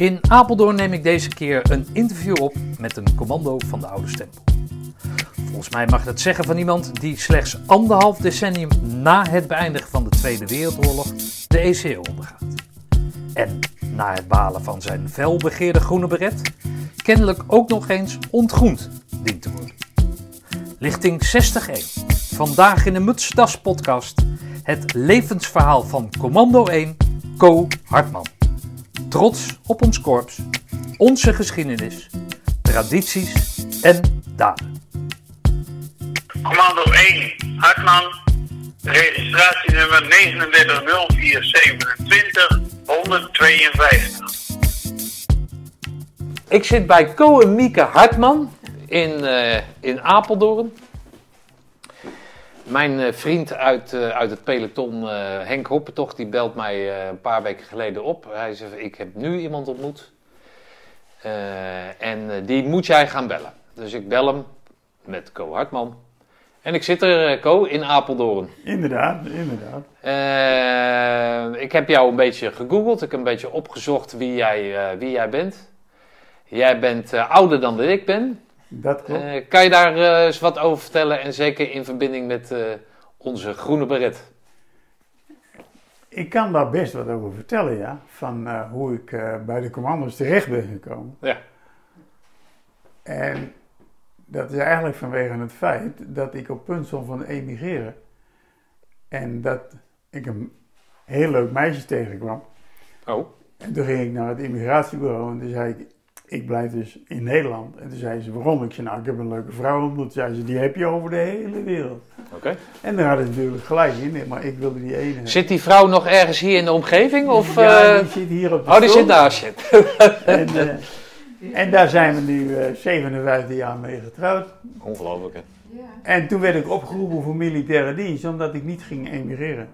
In Apeldoorn neem ik deze keer een interview op met een commando van de Oude Stempel. Volgens mij mag dat zeggen van iemand die slechts anderhalf decennium na het beëindigen van de Tweede Wereldoorlog de ECO ondergaat. En na het balen van zijn felbegeerde groene beret kennelijk ook nog eens ontgroend dient te worden. Lichting 60-1. Vandaag in de Mutsdas podcast het levensverhaal van Commando 1, Co Hartman. Trots op ons korps, onze geschiedenis, tradities en daden. Commando 1, Hartman, registratienummer 390427 152. Ik zit bij Co en Mieke Hartman in, eh, in Apeldoorn. Mijn eh, vriend uit, eh, uit het peloton, eh, Henk Hoppentocht, die belt mij een paar weken geleden op. Hij zegt, ik heb nu iemand ontmoet en die moet jij gaan bellen. Dus ik bel hem met Co Hartman. En ik zit er, Co, in Apeldoorn. Inderdaad, inderdaad. Ik heb jou een beetje gegoogeld. Ik heb een beetje opgezocht wie jij, wie jij bent. Jij bent ouder dan dat ik ben. Dat klopt. Eh, kan je daar eh, eens wat over vertellen? En zeker in verbinding met eh, onze groene beret. ik kan daar best wat over vertellen, ja. Van hoe ik bij de commando's terecht ben gekomen. Ja. En dat is eigenlijk vanwege het feit dat ik op punt stond van emigreren. En dat ik een heel leuk meisje tegenkwam. Oh, En toen ging ik naar het immigratiebureau en toen zei ik, ik blijf dus in Nederland. En toen zei ze, waarom? Ik zei, nou, ik heb een leuke vrouw ontmoet. Zei ze, die heb je over de hele wereld. oké. En daar hadden ze natuurlijk gelijk in, maar ik wilde die ene. Zit die vrouw nog ergens hier in de omgeving? Of, ja, eh, die zit hier op de Oh, die zit naast je. En, eh, en daar zijn we nu eh 57 jaar mee getrouwd. Ongelooflijk, hè? En toen werd ik opgeroepen voor militaire dienst, omdat ik niet ging emigreren.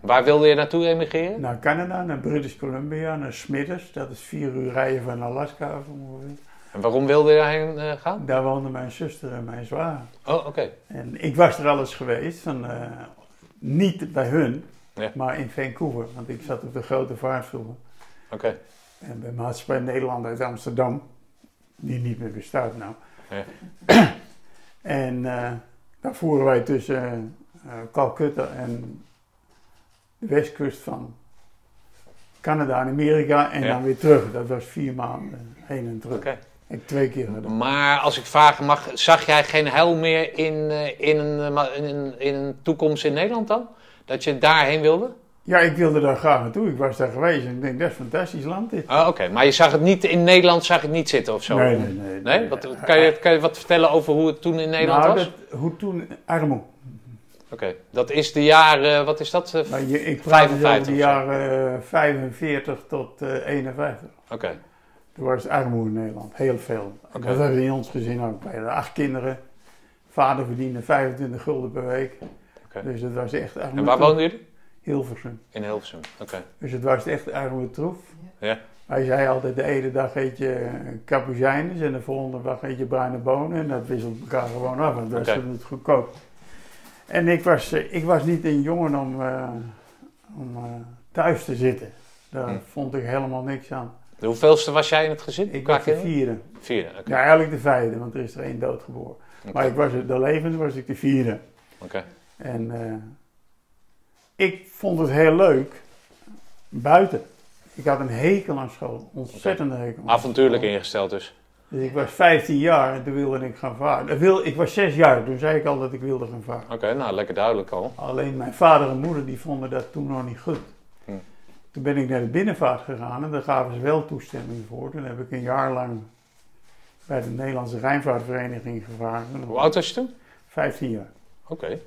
Waar wilde je naartoe emigreren? Naar Canada, naar British Columbia, naar Smithers. Dat is vier uur rijden van Alaska ongeveer. En waarom wilde je daarheen eh, gaan? Daar woonden mijn zuster en mijn zwaar. Oh, oké. En ik was er al eens geweest, van, eh, niet bij hun, Ja. maar in Vancouver. Want ik zat op de grote vaartstoel. Oké. En bij Maatschappij Nederland uit Amsterdam, die niet meer bestaat nou. Ja. en eh, daar voeren wij tussen Calcutta en de westkust van Canada en Amerika en Ja. dan weer terug. Dat was vier maanden heen en terug. Oké. Ik twee keer gedaan. Maar als ik vragen mag, zag jij geen heil meer in, eh, in, een, eh, in, een, in een toekomst in Nederland dan? Dat je daarheen wilde? Ja, ik wilde daar graag naartoe. Ik was daar geweest en ik denk, dat is een fantastisch land dit. Ah, oké. Maar je zag het niet in Nederland, zag het niet zitten of zo? Nee, nee, nee. Nee? Wat, kan, je, kan je wat vertellen over hoe het toen in Nederland nou, was? Dat, hoe toen, armoe. Oké, dat is de jaren, wat is dat? Eh, Maar je, ik praat dus over 55 de jaren eh, 45 tot eh 51. Oké, Toen was het armoede in Nederland, heel veel. Dat was in ons gezin ook. Hadden acht kinderen. Vader verdiende 25 gulden per week. Oké. Dus het was echt armoede. en waar woonden jullie? Hilversum. In Hilversum, oké. Dus het was echt armoede troef. Ja. Hij zei altijd, de ene dag eet je cappuccines en de volgende dag eet je bruine bonen. En dat wisselt elkaar gewoon af, want dat is het goedkoop. En ik was, eh, ik was niet een jongen om, eh, om eh, thuis te zitten. Daar Hm. vond ik helemaal niks aan. De hoeveelste was jij in het gezin? Ik was de vierde. Vierde, oké. Ja, eigenlijk de vijfde, want er is er één doodgeboren. Oké. Maar ik was de levende was ik de vierde. Oké. En ik vond het heel leuk buiten. Ik had een hekel aan school, ontzettende hekel. Avontuurlijk ingesteld dus. Dus ik was 15 jaar en toen wilde ik gaan varen. Ik, wil, ik was 6 jaar, toen zei ik al dat ik wilde gaan varen. Oké, nou lekker duidelijk al. Alleen mijn vader en moeder die vonden dat toen nog niet goed. Hm. Toen ben ik naar de binnenvaart gegaan en daar gaven ze wel toestemming voor. Toen heb ik een jaar lang bij de Nederlandse Rijnvaartvereniging gevaren. Hoe oud was je toen? 15 jaar. Oké.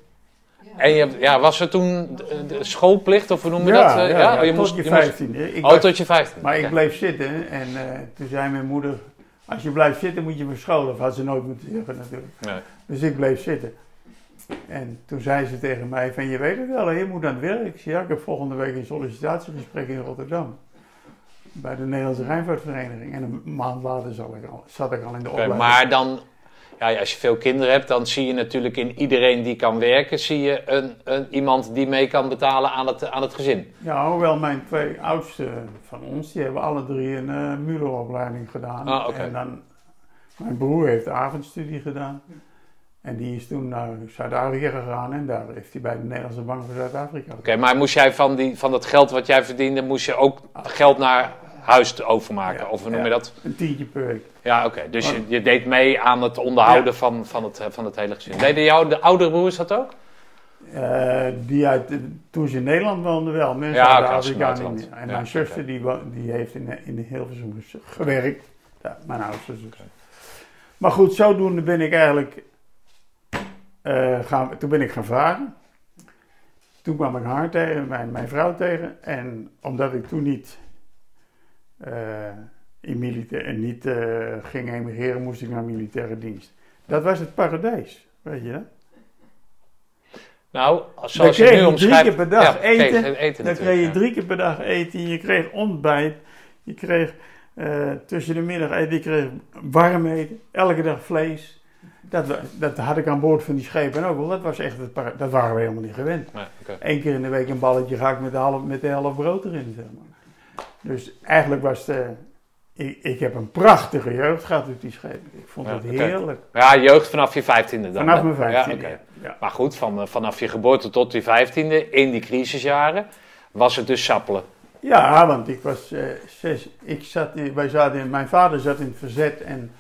En je, hebt- ja, was er toen de, de schoolplicht, of hoe noem je ja, dat? Eh, ja, ja, Oh, je tot moest, je je moest- 15. Ik Oh, was- tot je 15. maar ik bleef zitten en eh, toen zei mijn moeder, als je blijft zitten moet je verscholen. Of had ze nooit moeten zeggen natuurlijk. Nee. Dus ik bleef zitten. En toen zei ze tegen mij van, je weet het wel, je moet aan het werk. Ik zei, ja, ik heb volgende week een sollicitatiegesprek in Rotterdam. Bij de Nederlandse Rijnvaartvereniging. En een maand later zat ik al, zat ik al in de opleiding. maar dan ja, als je veel kinderen hebt, dan zie je natuurlijk in iedereen die kan werken, zie je een, een, iemand die mee kan betalen aan het, aan het gezin. Ja, hoewel mijn twee oudste van ons, die hebben alle drie een uh, gedaan. Ah. En dan, mijn broer heeft avondstudie gedaan. En die is toen naar Zuid-Afrika gegaan en daar heeft hij bij de Nederlandse Bank van Zuid-Afrika Oké, maar moest jij van, die, van dat geld wat jij verdiende, moest je ook geld naar huis te overmaken? Ja, of hoe noem ja. je dat? Een tientje per week. Ja, oké. Dus je, je deed mee aan het onderhouden Ja. van, van, het, van het hele gezin. Deden jou de oudere broers dat ook? Eh, die uit, toen ze in Nederland woonden wel, mensen Ja, in niet buitenland. meer. En mijn zuster die, die heeft in, in Hilversum gewerkt. Ja, mijn oudste zus. Maar goed, zodoende ben ik eigenlijk eh, gaan, toen ben ik gaan vragen. Toen kwam ik haar tegen, mijn, mijn vrouw tegen. En omdat ik toen niet, eh, in militair, niet eh, ging emigreren, moest ik naar militaire dienst. Dat was het paradijs, weet je? Nou, Dan zoals je kreeg nu je drie omschrijft... keer per dag ja, eten. je eten Dan kreeg je drie keer per dag eten, je kreeg ontbijt, je kreeg eh, tussen de middag eten, je kreeg warm eten, elke dag vlees. Dat, dat had ik aan boord van die schepen ook wel, dat was echt het dat waren we helemaal niet gewend. Nee. Eén keer in de week een balletje gehakt met de half, met de helft brood erin, zeg maar. Dus eigenlijk was het, eh, ik, ik heb een prachtige jeugd gehad op die schepen. Ik vond Ja, het heerlijk. Ja, jeugd vanaf je vijftiende dan. Vanaf mijn vijftien. Ja, oké. ja. Maar goed, van, eh, vanaf je geboorte tot je vijftiende, in die crisisjaren, was het dus sappelen. Ja, want ik was eh, zes. Ik zat in, wij zaten in, mijn vader zat in het verzet en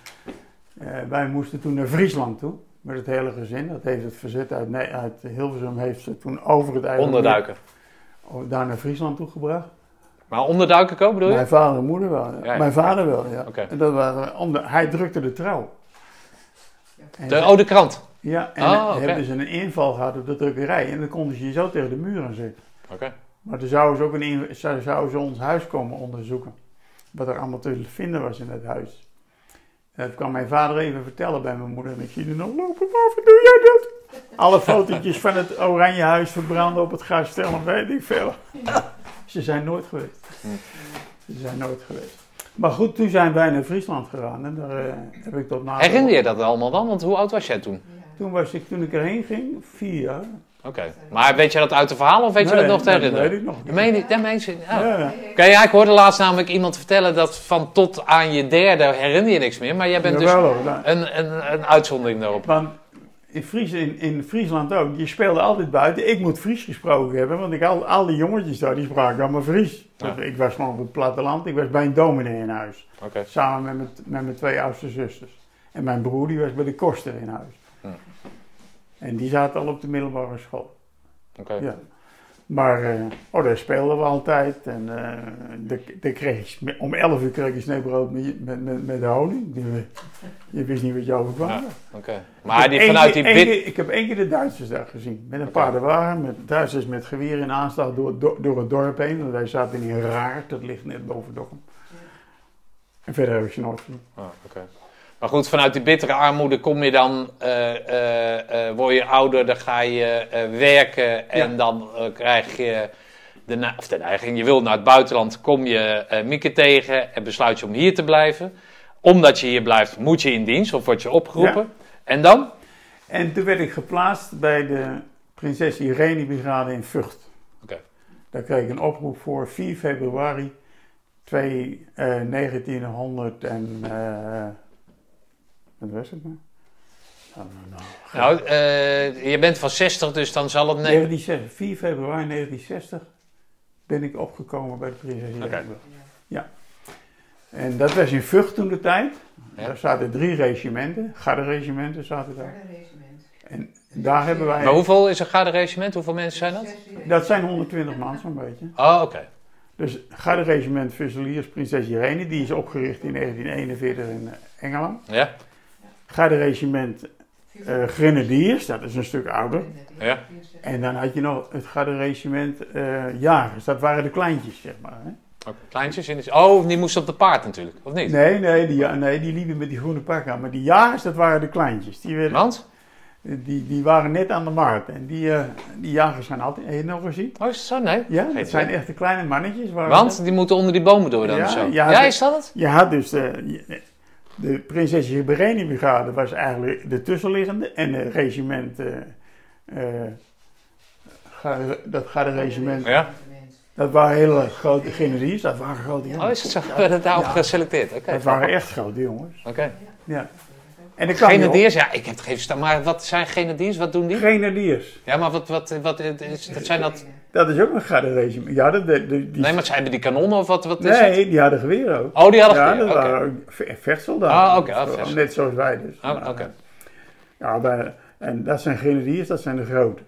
wij moesten toen naar Friesland toe. Met het hele gezin. Dat heeft het verzet uit, nee, uit Hilversum heeft ze toen over het eiland Onderduiken. daar naar Friesland toe gebracht. Maar onderduiken ook bedoel je? Mijn vader en moeder wel. ja. Mijn vader wel, ja. En dat waren, onder, hij drukte de trouw. En De oude krant. ja, en Oh, hebben ze een inval gehad op de drukkerij. En dan konden ze je zo tegen de muren zetten. Oké. Maar toen zouden ze ook een, zouden ze ons huis komen onderzoeken. Wat er allemaal te vinden was in het huis. En dat kwam mijn vader even vertellen bij mijn moeder. En ik zie er nog lopen, wat doe jij dat? Alle fotootjes van het oranje huis verbranden op het gasstel en weet ik veel. Ze zijn nooit geweest. Ze zijn nooit geweest. Maar goed, toen zijn wij naar Friesland gegaan. En daar eh, heb ik tot na... Herinner je dat allemaal dan? Want hoe oud was jij toen? Toen was ik, toen ik erheen ging, vier jaar. Oké. Maar weet je dat uit de verhalen of weet je dat nog te dat herinneren? weet ik nog niet. Dat meen je- dat meen je- oh. Ja, ja. Oké, ja, ik hoorde laatst namelijk iemand vertellen dat van tot aan je derde herinner je niks meer. Maar jij bent dus Jawel, een, een, een uitzondering daarop. Want in, Fries, in, in Friesland ook, je speelde altijd buiten. Ik moet Fries gesproken hebben, want ik, al, al die jongetjes daar, die spraken allemaal Fries. Ja. Ik was gewoon op het platteland, ik was bij een dominee in huis. Samen met mijn, met mijn twee oudste zusters. En mijn broer die was bij de koster in huis. Ja. En die zaten al op de middelbare school. Ja. Maar, eh, oh, daar speelden we altijd. En eh daar, daar kreeg om 11 uur kreeg je sneeuwbrood met, met, met, met de honing. Die- Je wist niet wat je overkwam. Ja, Oké. Ik Maar heb die één vanuit keer- die keer- Ik heb één keer de Duitsers daar gezien. Met een Oké. paardenwagen, met Duitsers met geweer in aanslag door, door, door het dorp heen. Want wij zaten in Raart, dat ligt net boven Dokkum. En verder heb ik ze nooit gezien. Ah, oké. Maar goed, vanuit die bittere armoede kom je dan, eh, eh, eh, word je ouder, dan ga je werken en Ja. dan krijg je de, of de neiging, je wil naar het buitenland, kom je Mieke tegen en besluit je om hier te blijven. Omdat je hier blijft, moet je in dienst of word je opgeroepen. En dan? En toen werd ik geplaatst bij de Prinses Irene Brigade in Vught. Oké. Daar kreeg ik een oproep voor 4 februari 2, eh, 1900 en... wat was het nou? Nou, nou, nou. Nou, eh, je bent van 60, dus dan zal het... Nee. 1960, 4 februari 1960 ben ik opgekomen bij de Prinses Irene. Oké. Ja. En dat was in Vught toen de tijd. Ja. Daar zaten drie regimenten, garde-regimenten zaten daar. En daar hebben wij... Maar hoeveel is een garde-regiment? Hoeveel mensen zijn dat? Dat zijn 120 man zo'n beetje. Oh, oké. Dus garde-regiment Fusiliers Prinses Irene, die is opgericht in 1941 in eh, Engeland. Ja? Garde-regiment eh Grenadiers, dat is een stuk ouder. Ja. En dan had je nog het garde-regiment eh Jagers, dat waren de kleintjes, zeg maar. Hè? Oké. Kleintjes in de... Oh, die moesten op de paard natuurlijk, of niet? Nee, nee die, ja- nee, die liepen met die groene pak aan. Maar die jagers, dat waren de kleintjes. Die, werden, Want? die, die waren net aan de markt. En die, eh, die jagers zijn altijd... Heb je het nog gezien? Oh, is het zo? Nee. Ja, dat zijn echt de kleine mannetjes. Want die moeten onder die bomen door dan Ja, of zo. ja, Ja, is dat het? Je had dus... je- de Prinses Bereni Brigade was eigenlijk de tussenliggende. En het regiment, eh, eh, garde- dat garde-regiment, Ja? dat waren hele grote grenadiers. Dat waren grote jongens. Oh, is het zo? Hebben daarop geselecteerd. Oké. Dat waren echt grote jongens. Oké. Ja. En ik. Grenadiers, ja, ik heb het geen verstaan. Maar wat zijn grenadiers? Wat doen die? Grenadiers. Ja, maar wat, wat, wat is, dat zijn dat... Dat is ook een garde-regiment. Ja, dat, de, de- die, Nee, maar ze hebben die kanonnen of wat, wat is het? nee, die hadden geweer ook. Oh, die hadden ja, geweer, dat oké. waren vechtsoldaten. Ah, oké, ah, vecht. Net zoals wij dus. Oh, Oké. Ja, bij- en dat zijn grenadiers, dat zijn de grote.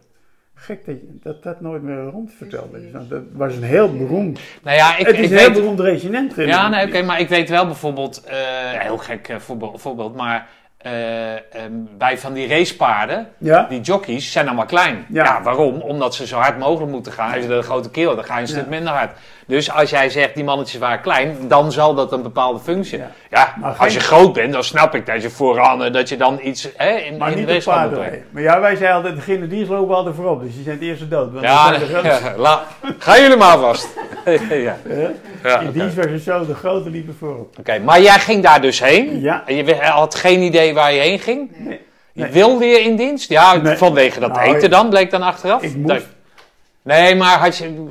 Gek dat dat, dat nooit meer rond verteld is. Dat was een heel beroemd. Nou ja, ik, het is ik een heel weet... beroemd regiment. Ja, nee, oké, maar ik weet wel bijvoorbeeld, eh, heel gek eh, voorbeeld maar ehm, bij van die racepaarden, Ja? die jockeys zijn allemaal klein. Ja. Ja. waarom? Omdat ze zo hard mogelijk moeten gaan. Als je een grote kerel, dan ga je een stuk Ja. minder hard. Dus als jij zegt, die mannetjes waren klein, dan zal dat een bepaalde functie. Ja, Ja. Maar als je groot bent, dan snap ik dat je vooraan, dat je dan iets hè, in, Maar in niet de moet rijden. Maar ja, wij zeiden altijd, de grenadiers lopen altijd voorop. Dus die zijn het eerste dood. Want Ja, la- gaan jullie maar vast. ja. Ja, In dienst was het zo, de grote liepen voorop. Oké, maar jij ging daar dus heen. Ja. En je had geen idee waar je heen ging? Nee. Je Nee. wilde je in dienst? Ja, Nee. vanwege dat Nou, eten dan, bleek dan achteraf? Ik moest. Nee, maar had je,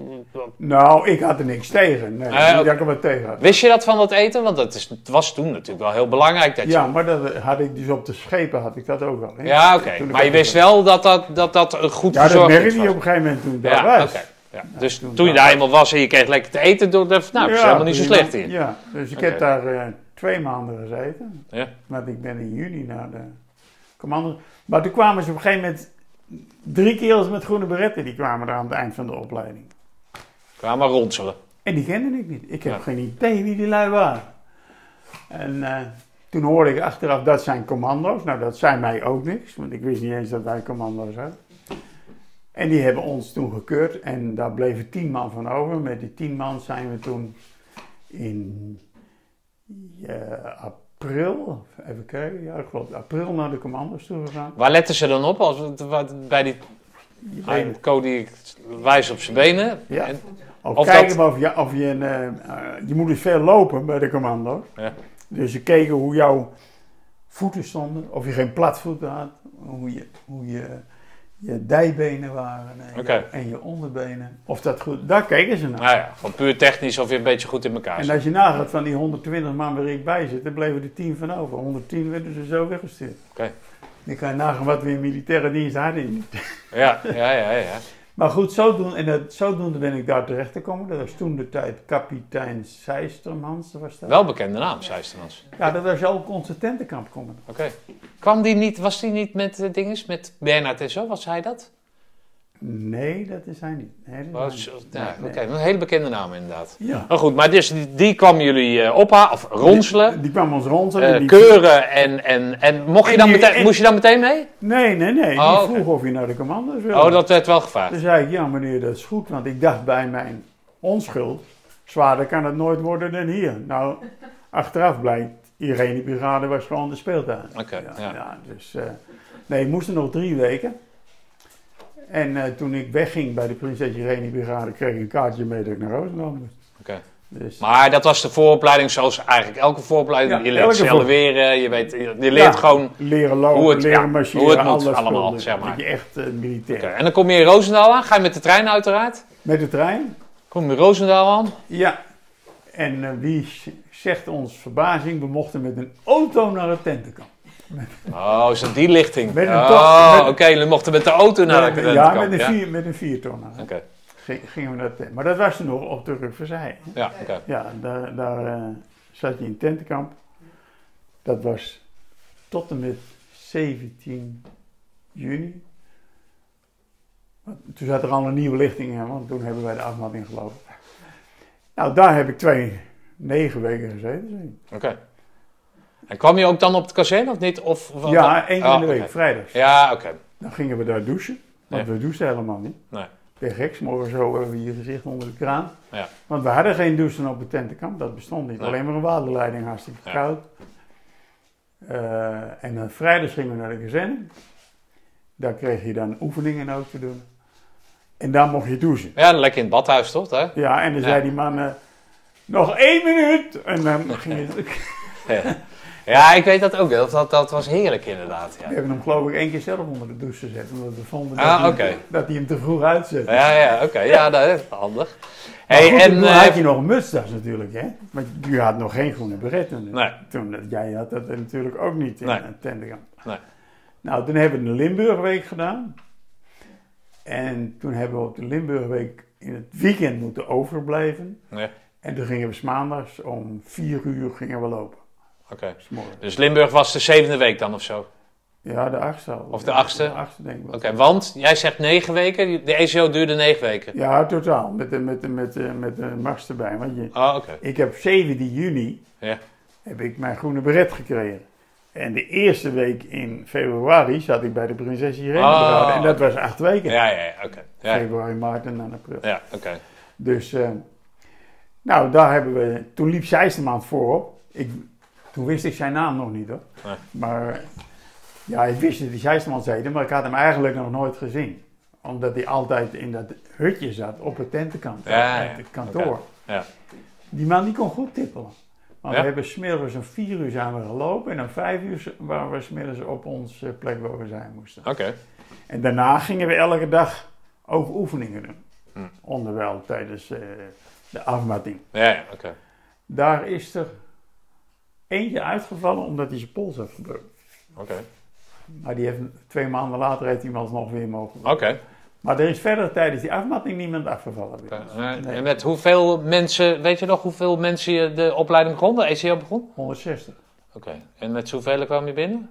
Nou, ik had er niks tegen. Nee, niet oké. dat ik er wat tegen had. wist je dat van dat eten? Want dat is, het was toen natuurlijk wel heel belangrijk dat je... Ja, maar dat had ik dus op de schepen had ik dat ook wel. hè. Ja, oké. Maar je wist wel dat dat, dat, dat een goed Ja, dat verzorgd merkte iets je op een gegeven moment toen ik daar Ja, was. oké. Ja. Dus toen toen je daar eenmaal was en je kreeg lekker te eten, je, nou, dat is Ja, helemaal niet zo slecht hier. Ja, dus ik heb daar eh, twee maanden gezeten. Ja. Want ik ben in juni naar de commando. Maar toen kwamen ze op een gegeven moment drie kerels met groene beretten. Die kwamen er aan het eind van de opleiding. Ga maar ronselen. En die kende ik niet. Ik heb Ja. geen idee wie die lui waren. En eh, toen hoorde ik achteraf, dat zijn commando's. Nou, dat zei mij ook niks. Want ik wist niet eens dat wij commando's hadden. En die hebben ons toen gekeurd. En daar bleven tien man van over. Met die tien man zijn we toen in eh, april, even kijken, ja, ik geloof april naar de commando's toe gegaan. Waar letten ze dan op als wat- bij die Die benen. Cody wijst op zijn benen? Ja. En- Of, Of kijken dat- of je, of je, een, eh, je moet dus veel lopen bij de commando's. Ja. Dus ze keken hoe jouw voeten stonden, of je geen platvoeten had, hoe je, hoe je, je dijbenen waren en, je, en je onderbenen. Of dat goed, daar keken ze naar. Nou ja, gewoon puur technisch of je een beetje goed in elkaar En zit. als je nagaat van die 120 man waar ik bij zit, dan bleven er 10 van over. 110 werden ze zo weggestuurd. Oké. Je kan je nagaan wat we in militaire dienst hadden. Ja, ja, ja, ja. Maar goed, zodoende, en dat, zodoende ben ik daar terecht gekomen. Dat was toen de tijd kapitein Seistermans. Was dat. Wel bekende naam, Zeistemans. Ja, dat was ook onze tentenkamp komen. Oké. Kwam die niet, was die niet met uh, dinges, met Bernard en zo? Was hij dat? Nee, dat is hij niet. Nee, dat Was, is hij niet. ja, Nee, Oké, een hele bekende naam inderdaad. Ja. Maar goed, maar dus die, die kwam jullie eh ophalen, of ronselen, Die, die kwam ons ronselen. die- keuren en, en, en mocht je dan die- meteen, en- moest je dan meteen mee? Nee, nee, nee. Oh, die oké. vroeg of je naar de commando's wilde. Oh, dat werd wel gevraagd. Toen zei ik, ja meneer, dat is goed. Want ik dacht bij mijn onschuld, zwaarder kan het nooit worden dan hier. Nou, achteraf blijkt, Irene Brigade was gewoon de speeltuin. Oké, ja. dus, eh, nee, ik moest er nog drie weken. En eh, toen ik wegging bij de Prinses Irene Brigade, kreeg ik een kaartje mee dat ik naar Roosendaal moest. Dus, Maar dat was de vooropleiding zoals eigenlijk elke vooropleiding. Ja, je leert voor- weer, je, weet, je leert Ja. gewoon... leren lopen, Hoe het- leren ja, marcheren, hoe het moet alles allemaal, zeg maar. Dat je echt eh, militair. En dan kom je in Roosendaal aan, ga je met de trein uiteraard. Met de trein? Kom je in Roosendaal aan. Ja. En eh, wie zegt ons verbazing, we mochten met een auto naar het tentenkamp. Oh, is dat die lichting? Met een oh, oké, jullie mochten met de auto naar de ja, met een, ja? vier, met een viertonner. Oké, Ging- Gingen we tent. Maar dat was er nog op de Rukverzij. ja, oké. Ja, daar, daar eh, zat je in tentenkamp. Dat was tot en met 17 juni. Toen zat er al een nieuwe lichting in, want toen hebben wij de afmatting gelopen. Nou, daar heb ik twee, negen weken gezeten. Oké. En kwam je ook dan op het kazerne of niet? Of, wat- Ja, één keer Oh, in de week, oké. vrijdags. Ja, oké. Dan gingen we daar douchen, want we douchten helemaal niet. Nee. 's morgens zo hebben we je gezicht onder de kraan. Ja. Want we hadden geen douchen op het tentenkamp, dat bestond niet. Nee. Alleen maar een waterleiding, hartstikke Ja. koud. Eh, en dan vrijdags gingen we naar de kazerne. Daar kreeg je dan oefeningen ook te doen. En dan mocht je douchen. Ja, dan lekker in het badhuis toch? Hè? Ja, en dan Ja. zei die man, eh, nog één minuut. En dan ging je... Ja, ik weet dat ook. Dat, dat, dat was heerlijk inderdaad. We Ja, hebben hem geloof ik één keer zelf onder de douche gezet. Omdat we vonden dat, Ah, hij, oké. dat hij hem te vroeg uitzette. ja, ja oké. Ja, dat is handig. Hey, goed, en, toen eh, had je nog een mutstas natuurlijk, hè? Want je had nog geen groene beretten. Nee. Toen, dat- jij had dat natuurlijk ook niet in Nee. nee. Tendekamp. Nee. Nou, toen hebben we de Limburgweek gedaan. En toen hebben we op de Limburgweek in het weekend moeten overblijven. Ja, En toen gingen we 's maandags om vier uur gingen we lopen. Oké. Dus Limburg was de zevende week dan of zo? Ja, de achtste. Of de achtste? De achtste denk ik. Oké, want jij zegt negen weken. De ECO duurde negen weken. Ja, totaal. Met de, met de, met de, met de mars erbij. Want je, Oh, oké. ik heb 17 juni Ja. heb ik mijn groene beret gekregen. En de eerste week in februari zat ik bij de prinses Irene Oh. En dat was acht weken. Ja, ja, ja, oké. Ja, Februari, maart en dan april. ja oké. Dus, eh, nou, daar hebben we... Toen liep Zijsterman voorop. Ik, toen wist ik zijn naam nog niet hoor. Nee. Maar eh, ja, ik wist dat hij Zijsterman zeide, maar ik had hem eigenlijk nog nooit gezien. Omdat hij altijd in dat hutje zat op het tentenkant. Ja, uit ja. het kantoor. Ja. Die man die kon goed tippelen. Maar we hebben smiddags om vier uur zijn we gelopen en om vijf uur waren we smiddags op onze plek waar we zijn moesten. Oké. En daarna gingen we elke dag ook oefeningen doen. Hm. Onderwijl tijdens eh, de afmatting. Ja, ja, oké. Daar is er eentje uitgevallen omdat hij zijn pols heeft gebroken. Oké. Maar die heeft, twee maanden later heeft hij hem alsnog weer mogen. Oké. Maar er is verder tijdens die afmatting niemand afgevallen. Oké. Eh, Nee. En met hoeveel mensen, weet je nog hoeveel mensen je de opleiding begon, de ECO begon? 160. Oké. En met zoveel kwam je binnen?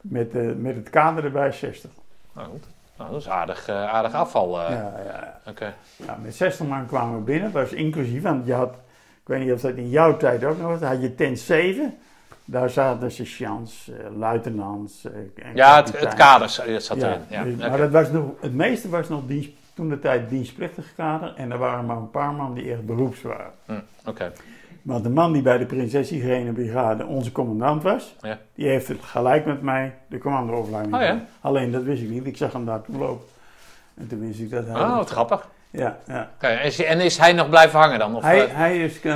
Met, eh, met het kader erbij 60. Nou, goed. Nou, dat is aardig, eh, aardig afval. Ja, ja, ja. Oké. Ja, met 60 man kwamen we binnen, dat was inclusief, want je had, ik weet niet of dat in jouw tijd ook nog was, had je tent 7. Daar zaten sergeants, eh, luitenants. eh, Ja, het, kader zat- Ja, erin. Ja. dus- maar dat was nog, het meeste was nog dienst, toen de tijd dienstplichtig kader en er waren maar een paar man die echt beroeps waren. Hm, Oké. Want de man die bij de Prinses Irene Brigade onze commandant was, Ja. die heeft het gelijk met mij de commandoopleiding Oh ja? Alleen dat wist ik niet, ik zag hem daar toen lopen. En toen wist ik dat hij... Oh, wat grappig. Ja, ja. En is- is hij nog blijven hangen dan? Of, Hij, eh, hij, is, eh,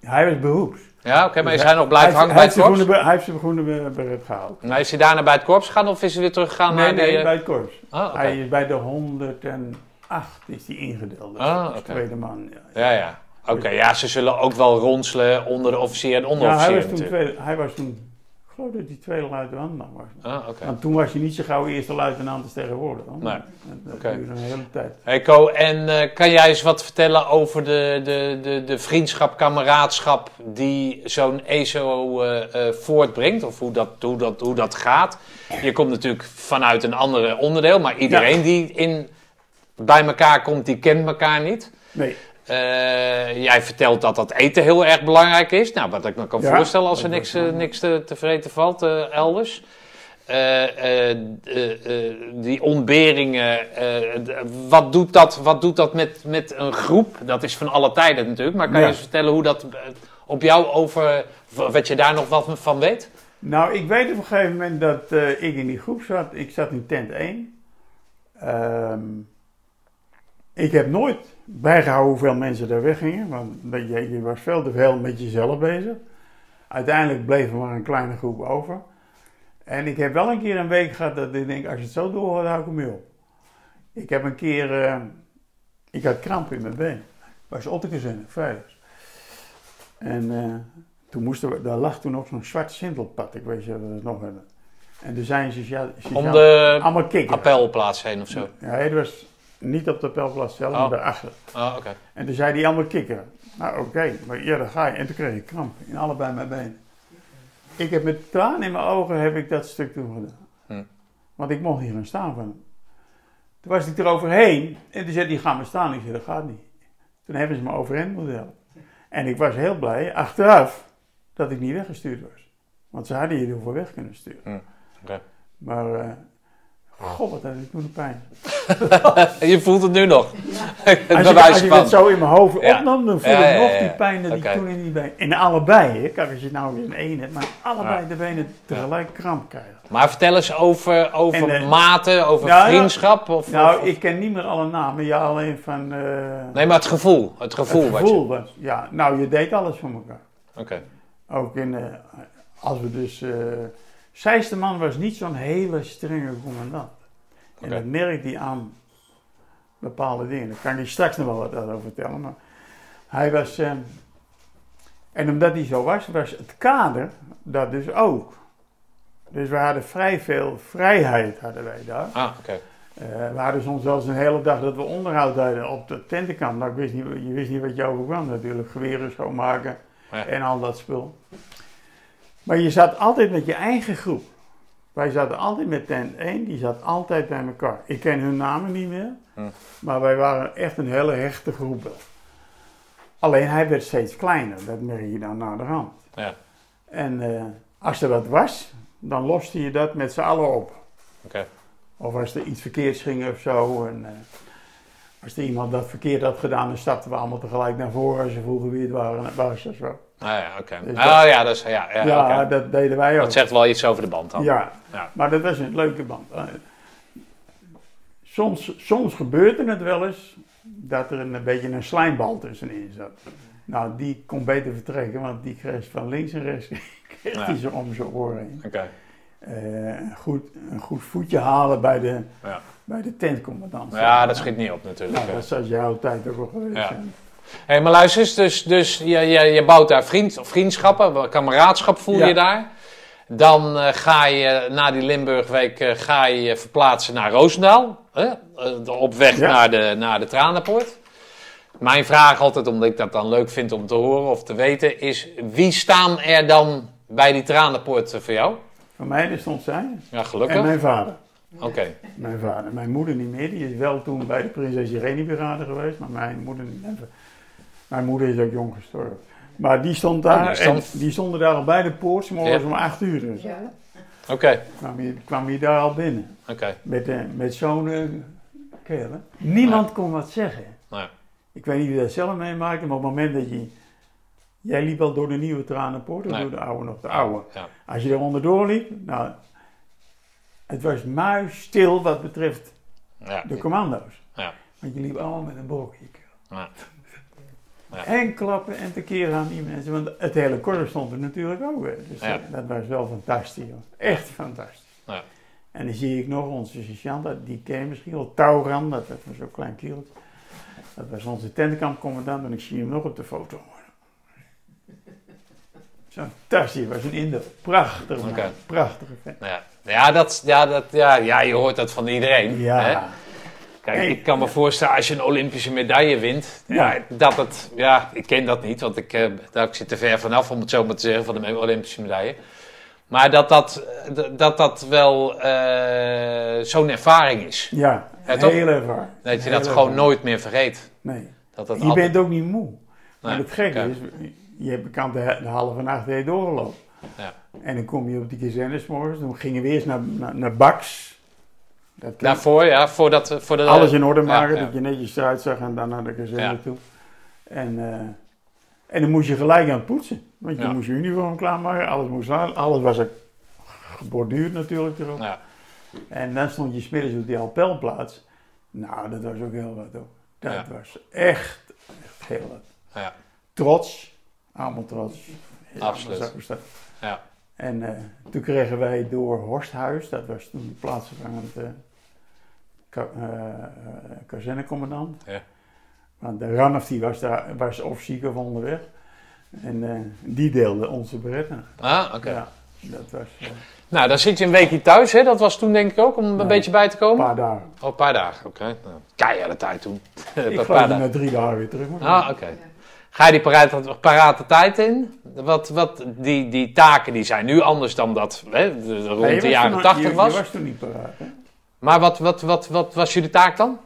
hij was beroeps. ja, oké, maar is Dus hij nog blijven hij hangen bij het korps? groene Hij heeft zijn groene be- beret gehaald. Nou, is hij daarna bij het korps gegaan of is hij weer teruggegaan Nee, naar die... nee, eh, bij het korps. Oh, oké. Hij is bij de 108 is hij ingedeeld. Dus Ah, oké. tweede man. Ja. Ja, ja. Oké, ja, ze zullen ook wel ronselen onder de officier en Ja, hij, onderofficier was toen tweede, hij was toen, dat hij tweede luitenant nog was. Ah, oké. Want toen was hij niet zo gauw eerste luitenant als tegenwoordig. hoor. Nee. Dat, dat Oké. duurde een hele tijd. Hey Co, en eh, kan jij eens wat vertellen over de, de, de, de vriendschap, kameraadschap die zo'n ESO eh, eh, voortbrengt? Of hoe dat, hoe, dat, hoe dat gaat? Je komt natuurlijk vanuit een ander onderdeel, maar iedereen die in, bij elkaar komt, die kent elkaar niet. Nee, Eh, jij vertelt dat dat eten heel erg belangrijk is. Nou, wat ik me kan Ja, voorstellen als er niks, eh, niks te, te vreten valt eh, elders. Die ontberingen, wat doet dat, wat doet dat met, met een groep? Dat is van alle tijden natuurlijk, maar kan Ja. je eens vertellen hoe dat op jou over, wat je daar nog wat van weet? Nou, ik weet op een gegeven moment dat ik in die groep zat. Ik zat in tent 1. Ehm, ik heb nooit bijgehouden hoeveel mensen daar weggingen. Want je, je was veel te veel met jezelf bezig. Uiteindelijk bleef er maar een kleine groep over. En ik heb wel een keer een week gehad dat ik denk, als je het zo doorgaat, hou ik hem mee op. Ik heb een keer, eh, ik had kramp in mijn been. Was Ottekezinnig, vrijdag. En eh, toen moesten we, daar lag toen ook zo'n zwart sintelpad, ik weet we dat nog hebben. En toen zijn ze, ja, Om de allemaal kikken. appelplaats heen of zo? Ja, het was niet op de appelplaats zelf, Oh. maar daarachter. Ah, oké. En toen zei hij allemaal kikkeren. Nou oké, maar ja, dan ga je. En toen kreeg ik kramp in allebei mijn benen. Ik heb met tranen in mijn ogen heb ik dat stuk toen gedaan. Hm. Want ik mocht niet gaan staan van hem. Toen was ik eroverheen en toen zei hij, ga maar staan. Ik zei, dat gaat niet. Toen hebben ze me overeind moeten helpen. En ik was heel blij, achteraf, dat ik niet weggestuurd was. Want ze hadden je ervoor weg kunnen sturen. Hm. Maar, eh, god wat ik toen de pijn. Je voelt het nu nog. Als je, als je van. het zo in mijn hoofd Ja. opnam, dan voel Ja, ik ja, nog ja, die ja. pijn dat ik toen in die been... In allebei, hè. Kijk, als je nou weer in één hebt, maar allebei Ja. de benen tegelijk kramp krijgen. Maar vertel eens over, over En, eh, maten, over nou, ja. vriendschap. Of, Nou, of- ik ken niet meer alle namen. Ja, alleen van... eh, Nee, maar het gevoel. Het gevoel. het wat je- gevoel was... Ja, nou, je deed alles voor elkaar. Oké. Ook in, eh, als we dus... Seisterman was niet zo'n hele strenge commandant. En dat merkte hij aan bepaalde dingen. Daar kan ik straks nog wel wat over vertellen. Maar hij was... eh, en omdat hij zo was, was het kader dat dus ook. Dus we hadden vrij veel vrijheid hadden wij daar. Ah, oké. Eh, we hadden soms zelfs een hele dag dat we onderhoud hadden op de tentenkamp. Nou, ik wist niet, je wist niet wat je overkwam natuurlijk. Geweren schoonmaken Ja. en al dat spul. Maar je zat altijd met je eigen groep. Wij zaten altijd met tent 1, die zat altijd bij elkaar. Ik ken hun namen niet meer, Hm. maar wij waren echt een hele hechte groep. Alleen hij werd steeds kleiner, dat merk je dan naar de hand. Ja. En eh, als er wat was, dan loste je dat met z'n allen op. Oké. Of als er iets verkeerds ging of zo. En, eh, als er iemand dat verkeerd had gedaan, dan stapten we allemaal tegelijk naar voren als ze vroegen wie het waren, was of zo. Ah ja, oké. Dus Ah dat- ja, dus, ja, ja, dat deden wij ook. Dat zegt wel iets over de band dan. Ja, Ja. maar dat was een leuke band. Eh, Soms, soms gebeurde het wel eens dat er een, beetje een slijmbal tussenin zat. Nou, die kon beter vertrekken, want die kreeg van links en rechts kreeg Ja. die zo om zijn oren heen. Oké. Een, goed, een goed voetje halen bij de, Ja. bij de tentcommandant. Ja, dat schiet niet op natuurlijk. Nou, dat zou jouw tijd ook wel geweest Ja. zijn. Hé, maar luister eens, dus, dus je, je, je bouwt daar vriend, vriendschappen, kameraadschap voel je Ja. daar. Dan eh, ga je na die Limburgweek eh, ga je verplaatsen naar Roosendaal. Hè? Eh, op weg Ja. naar, de, naar de Tranenpoort. Mijn vraag altijd, omdat ik dat dan leuk vind om te horen of te weten, is wie staan er dan bij die Tranenpoort eh, voor jou? Voor mij stond zij Ja, en gelukkig. mijn vader. Oké, Mijn vader. Mijn moeder niet meer. Die is wel toen bij de Prinses Irene Brigade geweest, maar mijn moeder niet meer. Mijn moeder is ook jong gestorven. Maar die stond daar, Oh, die stond- en die stonden daar al bij de poort, 's morgens Ja. om 8 uur. Dus Ja. oké, kwam, je, kwam je daar al binnen. oké. Met, eh, met zo'n eh, kerel. Niemand kon wat zeggen. Nee. Ik weet niet wie dat zelf meemaakte, maar op het moment dat je... Jij liep al door de nieuwe tranenpoort, of Nee. door de oude nog, de oude. Ja. Als je er onderdoor liep, nou... Het was muisstil wat betreft Ja. de commando's. Ja. Want je liep allemaal met een. Ja. En klappen en tekeer aan die mensen. Want het hele korps stond er natuurlijk ook. Dus Ja. dat, was wel fantastisch. Echt fantastisch. En dan zie ik nog onze sergeant, die ken je misschien wel, Tauran, dat, was zo'n klein kereltje. Dat was onze tentkampcommandant en ik zie hem nog op de foto. Zo fantastisch, was een Indo. Prachtig man, Oké. prachtige vent. Ja, ja, dat, ja, dat, ja, ja, je hoort dat van iedereen. Hè? Ja, Kijk, ik kan me voorstellen als je een Olympische medaille wint, ja. Ja. dat het, ja, ik ken dat niet, want ik, eh, daar, ik zit te ver vanaf om het zo maar te zeggen van de Olympische medaille. Maar dat dat, eh, dat, dat wel eh, zo'n ervaring is. ja, Ja, toch? heel ervaring. Dat je dat gewoon ervaring. nooit meer vergeet. Nee. Dat dat Je altijd- bent ook niet moe. Maar het gekke is, je hebt de, de halve nacht heen doorgelopen. Ja. En dan kom je op die kazerne 's morgens. Dan gingen we eerst naar, naar, naar Baks. Dat Daarvoor, ja, voordat, eh, voor de... alles in orde maken, dat je netjes eruit zag en dan naar de kazerne toe. En, eh, en dan moest je gelijk aan het poetsen. Want je moest je uniform klaarmaken, alles moest aan. Alles was ook geborduurd natuurlijk erop. Ja, En dan stond je smiddags op die appelplaats. Nou, dat was ook heel wat ook. Dat Ja. was echt, echt heel wat. ja, trots. Ja, Absoluut. ja. En eh, toen kregen wij door Horsthuis, dat was toen de plaatsvervangend ka- eh, eh, kazernecommandant. Ja. Want de Ranaf die was, daar, was officier of onderweg. En die deelde onze beretten. Ah, oké. Ja, dat was Nou, dan zit je een weekje thuis, hè? Dat was toen denk ik ook, om een beetje bij te een komen. paar dagen. Oh, een paar dagen, oké. Nou, keiharde tijd toen. Ik een paar dagen. na drie dagen weer terug. Ah, oké. Ga je die parate, parate tijd in? Wat, wat, die, die taken die zijn nu anders dan dat hè, de- rond de jaren toen- 80 je, was. Je was toen niet paraat, hè? Maar wat, wat, wat, wat was jullie taak dan?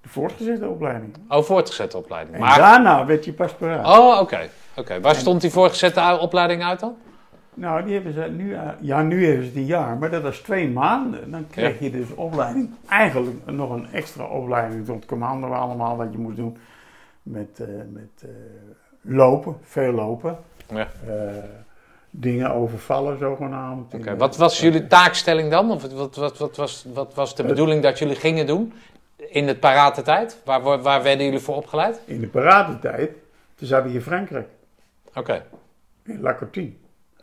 De voortgezette opleiding. Oh, voortgezette opleiding. En Maar, daarna werd je pas paraat. oh, oké. oké. Waar stond die voortgezette opleiding uit dan? Nou, die hebben ze nu, eh, ja, nu hebben ze het een jaar, maar dat was twee maanden. Dan kreeg je dus opleiding, eigenlijk nog een extra opleiding tot commando allemaal wat je moest doen. Met, eh, met eh, lopen, veel lopen. Ja. Eh, dingen overvallen zogenaamd. Oké, Wat was jullie taakstelling dan? Of wat, wat, wat, was, wat was de bedoeling dat jullie gingen doen in het parate tijd? Waar, waar, waar werden jullie voor opgeleid? In de paradetijd, toen zaten we in Frankrijk, Oké, in La.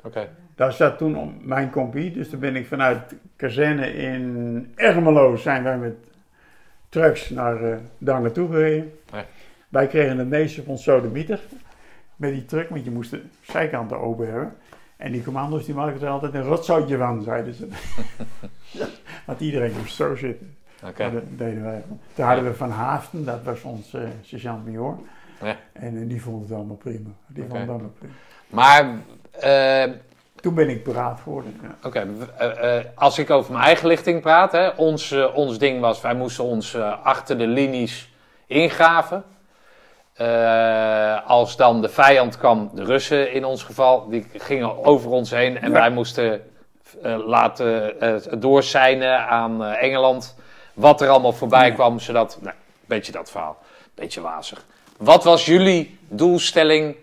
Oké. Daar zat toen om- mijn compie, dus toen ben ik vanuit de kazerne in Ermelo zijn wij met trucks naar, eh, daar naartoe gereden. Wij kregen het meeste van sodemieter met die truck, want je moest de zijkanten open hebben. En die commando's die maakten er altijd een rotzootje van, zeiden ze. Want iedereen moest zo zitten. Maar Dat deden wij. Toen hadden we Van Haften, dat was ons eh sergeant-major. Ja. En eh, die vond het allemaal prima. Die vond het allemaal prima. Maar eh, Toen ben ik paraat geworden. Ja. Oké, als ik over mijn eigen lichting praat, hè, ons, ons ding was, wij moesten ons achter de linies ingraven. Eh, als dan de vijand kwam, de Russen in ons geval, die gingen over ons heen en Ja. wij moesten eh, laten uh, doorzijnen aan Engeland wat er allemaal voorbij kwam, zodat, nou, beetje dat verhaal, beetje wazig. Wat was jullie doelstelling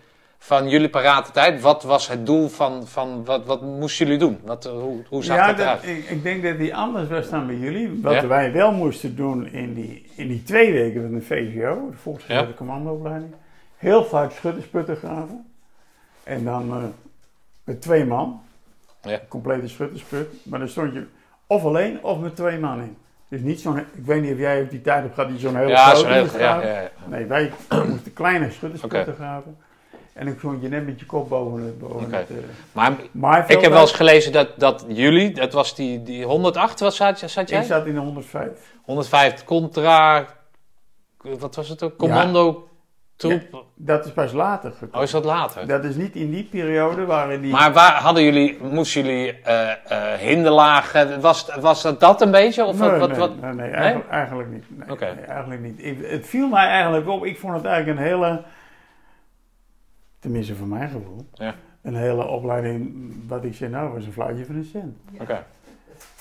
van jullie parate tijd? Wat was het doel van, van wat, wat moesten jullie doen? Wat, eh, hoe, hoe zag ja, dat dat- eruit? ik, ik denk dat die anders was dan bij jullie. Wat Ja? wij wel moesten doen in die, in die twee weken van de VVO, de voortgezette Ja. commandoopleiding. Heel vaak schuttersputten graven. En dan eh, met twee man. Ja. Complete schuttersput. Maar dan stond je of alleen of met twee man in. Dus niet zo'n, ik weet niet of jij op die tijd hebt gehad die zo'n heel Ja, grote zo heel, ja, graven. ja. Nee, wij moesten kleine schuttersputten graven. En dan stond je net met je kop boven het, boven het eh, Maar ik heb wel eens gelezen dat, dat jullie, dat was die, die 108, wat zat, zat jij? Ik zat in de 105. 105 contra, wat was het ook? Commando troep. Dat is pas later gekomen. Oh, is dat later? Dat is niet in die periode waarin die... Maar waar hadden jullie, moesten jullie eh hinderlagen, was, was dat dat een beetje? Of nee, wat, wat, nee, wat? nee, nee, eigenlijk, eigenlijk niet. Nee, eigenlijk niet. Ik- het viel mij eigenlijk op. Ik vond het eigenlijk een hele... Tenminste, voor mijn gevoel. Ja. Een hele opleiding, wat ik zei, nou, was een fluitje van een cent. Oké.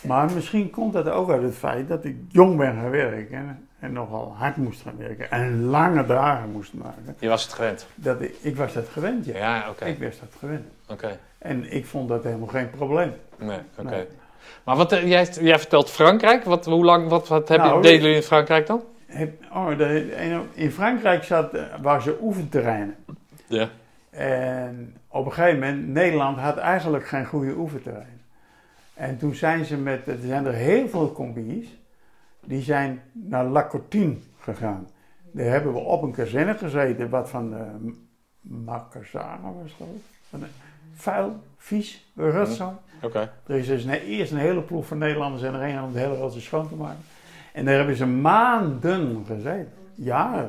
Maar misschien komt dat ook uit het feit dat ik jong ben gaan werken. En, en nogal hard moest gaan werken. En lange dagen moest maken. Je was het gewend. Dat ik, ik was dat gewend, ja. Ja, oké. Ik was dat gewend. Oké. En ik vond dat helemaal geen probleem. Nee, oké. Nee. Maar wat, eh, jij, jij vertelt Frankrijk. Wat, hoe lang, wat, wat heb je, Nou, deden jullie in Frankrijk dan? Heb- oh, in Frankrijk zat, eh, waren ze oefenterreinen. Ja. En op een gegeven moment, Nederland had eigenlijk geen goede oefenterrein. En toen zijn ze met, er zijn er heel veel combi's, die zijn naar La Cortine gegaan. Daar hebben we op een kazerne gezeten, wat van de Macassar was geloof ik. Vuil, vies, rotzooi. Oké. Er is dus een- eerst een hele ploeg van Nederlanders en er een om de hele rotzooi schoon te maken. En daar hebben ze maanden gezeten. Jaren.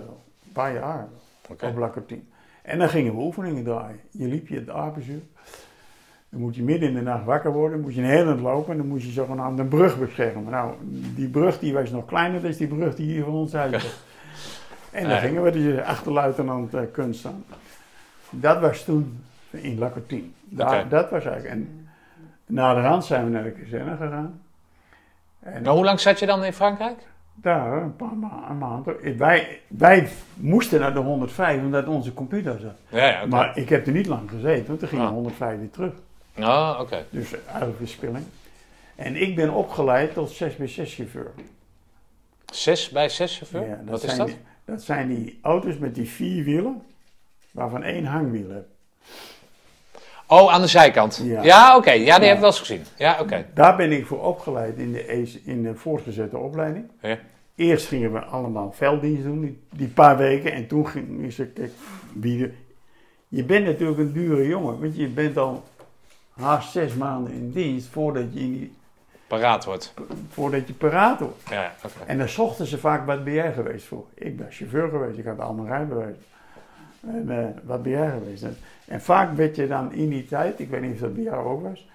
Een paar jaar op La Cortine. En dan gingen we oefeningen draaien. Je liep je het apenzuur. Dan moet je midden in de nacht wakker worden. moet je een hele lopen. En dan moet je zogenaamd een brug beschermen. Nou, die brug die was nog kleiner dan die brug die hier van ons uit was. En dan Ja. gingen we dus achter luitenant eh, kunst staan. Dat was toen in La Cortine. Daar, Oké. Dat was eigenlijk. En na de rand zijn we naar de kazerne gegaan. En Nou, hoe lang zat je dan in Frankrijk? Daar, een paar ma een maand. Wij, wij moesten naar de 105 omdat onze computer zat. Ja, ja. Maar ik heb er niet lang gezeten, want toen ging Ah. de 105 weer terug. Oh, oké. Dus eigenlijk verspilling. En ik ben opgeleid tot 6x6 chauffeur. Zes bij zes chauffeur? Ja, wat is dat? Die, dat zijn die auto's met die vier wielen, waarvan één hangwiel hebt. Oh, aan de zijkant. Ja, Ja. oké. Ja, die Ja. heb ik wel eens gezien. Ja, oké. Daar ben ik voor opgeleid in de, ES in de voortgezette opleiding. Ja. Eerst gingen we allemaal velddienst doen, die, die paar weken. En toen ging ik zeggen, kijk, je bent natuurlijk een dure jongen. Want je bent al haast zes maanden in dienst voordat je, in die, Paraat wordt. voordat je paraat wordt. Ja, oké. En dan zochten ze vaak, wat ben jij geweest voor? Ik ben chauffeur geweest, ik had al mijn rijbewijs. En eh, wat ben jij geweest? En, vaak werd je dan in die tijd, ik weet niet of dat bij jou ook was,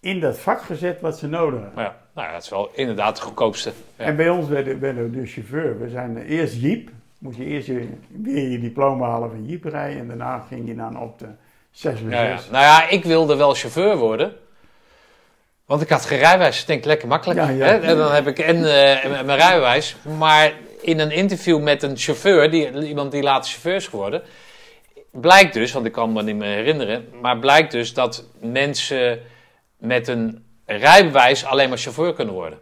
in dat vak gezet wat ze nodig hadden. Ja, nou ja, dat is wel inderdaad de goedkoopste. Ja. En bij ons werden, we dus chauffeur. We zijn eh, eerst jeep, moet je eerst je, weer je diploma halen van jeep rijden. En daarna ging je dan op de 6 Ja, ja. Nou ja, ik wilde wel chauffeur worden. Want ik had geen rijbewijs. Ik denk lekker makkelijk. Ja. Hè? En dan heb ik en eh, mijn rijbewijs. Maar in een interview met een chauffeur, die, iemand die later chauffeur is geworden, blijkt dus, want ik kan me niet meer herinneren, maar blijkt dus dat mensen met een rijbewijs alleen maar chauffeur kunnen worden.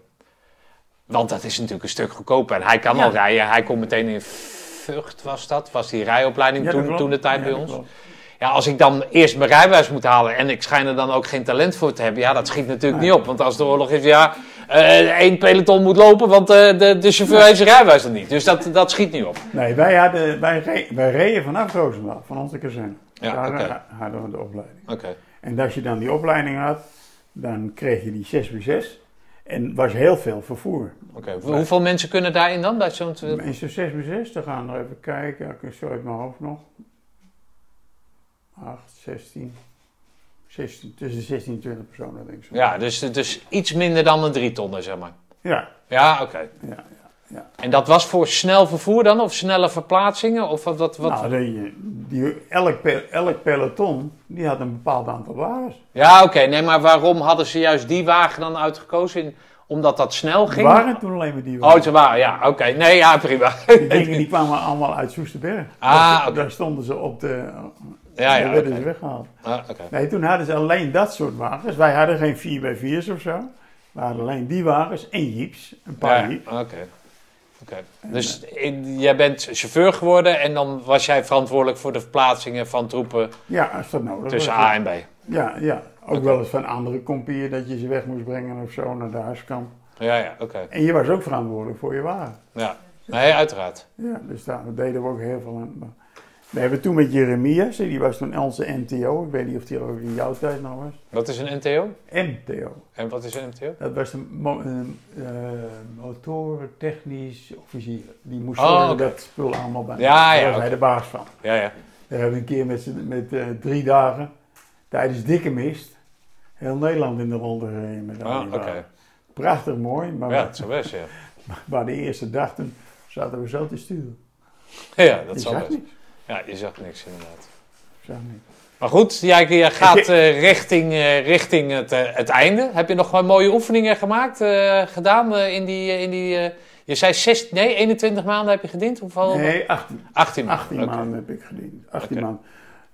Want dat is natuurlijk een stuk goedkoper. En hij kan Ja. al rijden. Hij komt meteen in Vught, was dat? Was die rijopleiding toen, toen de tijd bij ons. Ja, als ik dan eerst mijn rijbewijs moet halen en ik schijn er dan ook geen talent voor te hebben, ja, dat schiet natuurlijk niet op. Want als de oorlog is, ja, één peloton moet lopen, want eh, de, de chauffeur heeft zijn rijbewijs er niet. Dus dat, dat schiet niet op. Nee, wij, hadden, wij, re- wij reden vanaf Roosendaal, van onze kazerne. Ja, Daar hadden we de opleiding. Oké. En als je dan die opleiding had, dan kreeg je die 6 voor 6. En was heel veel vervoer. Oké. Hoeveel mensen kunnen daarin dan? Bij zo'n... En zo'n 6 voor 6, dan gaan we nog even kijken. Ik zo uit mijn hoofd nog. 8, 16. 16 tussen 16 en 20 personen, denk ik zo. Ja, dus, dus iets minder dan een drie tonnen, zeg maar. Ja, Ja, oké. ja, ja. ja. En dat was voor snel vervoer dan? Of snelle verplaatsingen? Of wat? wat, wat? Nou, die, die, elk, elk peloton, die had een bepaald aantal wagens. Ja, oké. Nee, maar waarom hadden ze juist die wagen dan uitgekozen? In- omdat dat snel ging? waren toen alleen maar die Oh, wagens. ze waren, ja, oké. Nee, ja, prima. Die dingen die kwamen allemaal uit Soesterberg. Ah. Daar stonden ze op de... Ja, ja, werden oké. ze weggehaald. Ah. Nee, toen hadden ze alleen dat soort wagens. Wij hadden geen 4x4's of zo. We hadden alleen die wagens en jeeps. Een paar Ja, jeeps. Oké. Oké. Dus in- jij bent chauffeur geworden en dan was jij verantwoordelijk voor de verplaatsingen van troepen Ja, als dat nodig tussen. A en B. Ja, ja. Ook wel eens van andere kompieën dat je ze weg moest brengen of zo naar de huiskamp. Ja, ja, oké. En je was ook verantwoordelijk voor je wagen. Ja, nee, uiteraard. Ja, dus daar deden we ook heel veel aan. We hebben toen met Jeremias, die was toen onze NTO. Ik weet niet of die ook in jouw tijd nog was. Wat is een NTO? MTO. En wat is een NTO? Dat was de mo eh, motortechnisch officier. Die moest Oh, zorgen dat spul allemaal bij. Ja, Daar ja, was oké. hij de baas van. Ja, ja. Daar hebben we een keer met, met eh, drie dagen, tijdens dikke mist, heel Nederland in de ronde gereden met Ah, oké. Prachtig mooi, maar Ja, het zou best, ja. maar de eerste dag toen zaten we zo te sturen. Ja, dat zal best. Ja, je zag niks inderdaad. Zag niks. Maar goed, jij, jij gaat eh, richting, eh, richting het, eh, het einde. Heb je nog wel mooie oefeningen gemaakt, eh, gedaan eh, in die... in die eh, je zei 6, nee, 21 maanden heb je gediend? Hoeveel? Nee, 18, 18 maanden. 18 oké. maanden heb ik gediend. 18 Oké. maanden.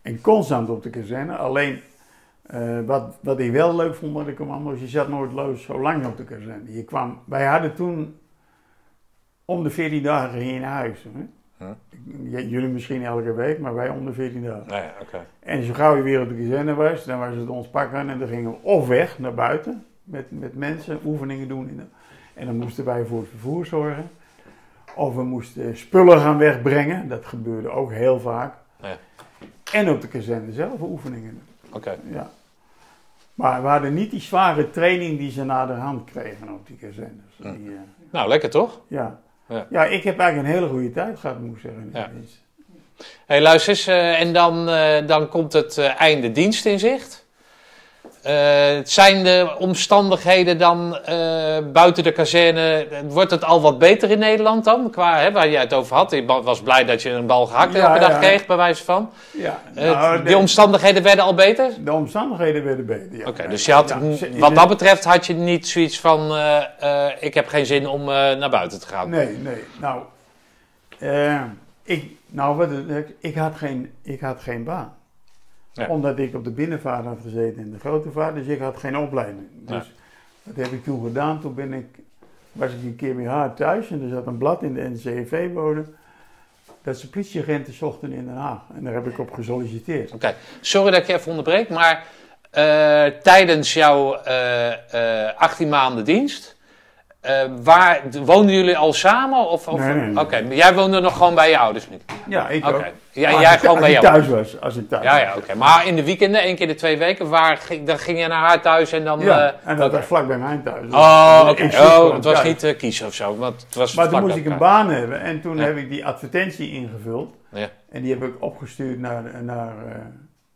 En constant op de kazerne. Alleen, eh, wat, wat ik wel leuk vond bij de commando's, je zat nooit loos zo lang op de kazerne. Je kwam, wij hadden toen om de 14 dagen naar huis. Hè? Jullie misschien elke week, maar wij om de 14 dagen. Nee, oké. En zo gauw je weer op de kazerne was, dan was het ons pakken en dan gingen we of weg naar buiten met, met mensen, oefeningen doen. In de- en dan moesten wij voor het vervoer zorgen. Of we moesten spullen gaan wegbrengen, dat gebeurde ook heel vaak. Ja. En op de kazerne zelf oefeningen. Oké. Ja. Maar we hadden niet die zware training die ze na de hand kregen op die kazernes. Die, eh, Nou, lekker toch? ja. Ja. Ja. ik heb eigenlijk een hele goede tijd gehad, moet ik zeggen. Ja. hey, luister eens, eh, en dan, eh, dan komt het eh, einde dienst in zicht. Eh, zijn de omstandigheden dan eh, buiten de kazerne, wordt het al wat beter in Nederland dan? Qua, hè, waar jij het over had, je ba- was blij dat je een bal gehakt Ja, elke dag ja. kreeg, bij wijze van. Ja, Eh, nou, die de, omstandigheden werden al beter? de omstandigheden werden beter. ja. Oké, dus je had, wat dat betreft had je niet zoiets van, ik heb geen zin om naar buiten te gaan. Nee, nee. Nou, ik, nou wat, ik, ik, had geen, ik had geen baan. Ja. Omdat ik op de binnenvaart had gezeten en de grote vaart, dus ik had geen opleiding. Ja. Dus wat heb ik toen gedaan? Toen ben ik, was ik een keer bij haar thuis en er zat een blad in de NCV-bode dat ze politieagenten zochten in Den Haag. En daar heb ik op gesolliciteerd. Oké, sorry dat ik je even onderbreek, maar eh, tijdens jouw eh, eh, 18 maanden dienst, eh, waar, woonden jullie al samen? Of, of, Nee, nee, nee. Oké, jij woonde nog gewoon bij je ouders niet? Ja, ik Oké, ook. Ja, jij ik- gewoon als bij jou. thuis was. Als ik thuis Ja, ja, oké. Maar in de weekenden, één keer de twee weken, waar ging, dan ging je naar haar thuis en dan... Ja, eh, en dat oké. was vlak bij mijn thuis. Dus Oh, oké. Oh, het was thuis. niet eh, kiezen of zo, want het was Maar toen moest ik een baan hebben en toen Ja. heb ik die advertentie ingevuld. Ja. En die heb ik opgestuurd naar, naar eh,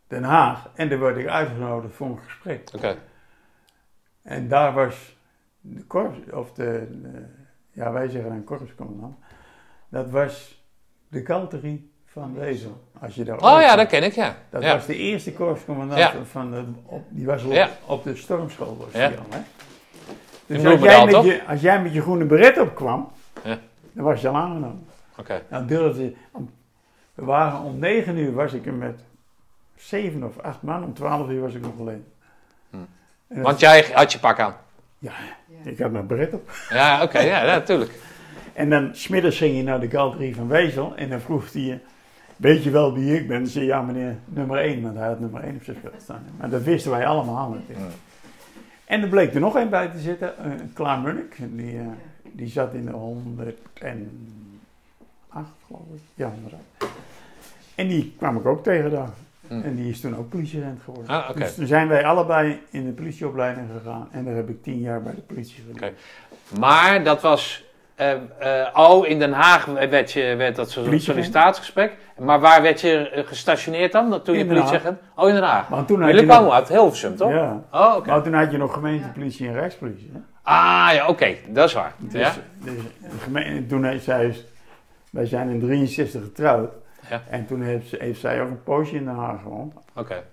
Den Haag. En daar werd ik uitgenodigd voor een gesprek. Oké, En daar was de korps, of de, de- ja wij zeggen dan korpscommandant. Dat was de kanterie van Wezel. Als je daar Oh ja, dat ken ik, ja. Dat ja. was de eerste korpscommandant Ja. van de, op, die was op, Ja. op de stormschool. Was Ja. die al, hè? In Dus als jij, met je, als jij met je groene beret opkwam, Ja. dan was je al aangenomen. Oké. Nou, durfde, om- we waren om 9 uur was ik er met 7 of 8 man, om 12 uur was ik nog alleen. Hm. Want jij had je pak aan. ja, ik had mijn beret op. Ja, oké, ja, ja, natuurlijk. En dan smiddags ging je naar de galerie van Wezel en dan vroeg hij je, weet je wel wie ik ben? Dan zei ja meneer, nummer 1, want hij had nummer 1 op zijn schild staan. Maar dat wisten wij allemaal natuurlijk. En er bleek er nog een bij te zitten, een Klaar Munnik. Die, eh, die zat in de 108, geloof ik. Ja, 108. En die kwam ik ook tegen daar. Hmm. En die is toen ook politieagent geworden. Ah. Dus toen zijn wij allebei in de politieopleiding gegaan. En daar heb ik tien jaar bij de politie gedaan. Maar dat was. Eh, oh, in Den Haag werd, je, werd dat sollicitatiegesprek. Maar waar werd je eh, gestationeerd dan? Toen je In Haag. politieagent? Oh, in Den Haag. Maar toen had Jullie nog- uit Hilversum, toch? Ja. Oh, oké. Maar toen had je nog gemeentepolitie en rijkspolitie. Hè? Ah, ja, oké. Dat is waar. Dus, Ja? dus de gemeente, toen heeft zij, wij zijn in 63 getrouwd. Ja. En toen heeft, ze- heeft zij ook een poosje in Den Haag gewoond. Oké.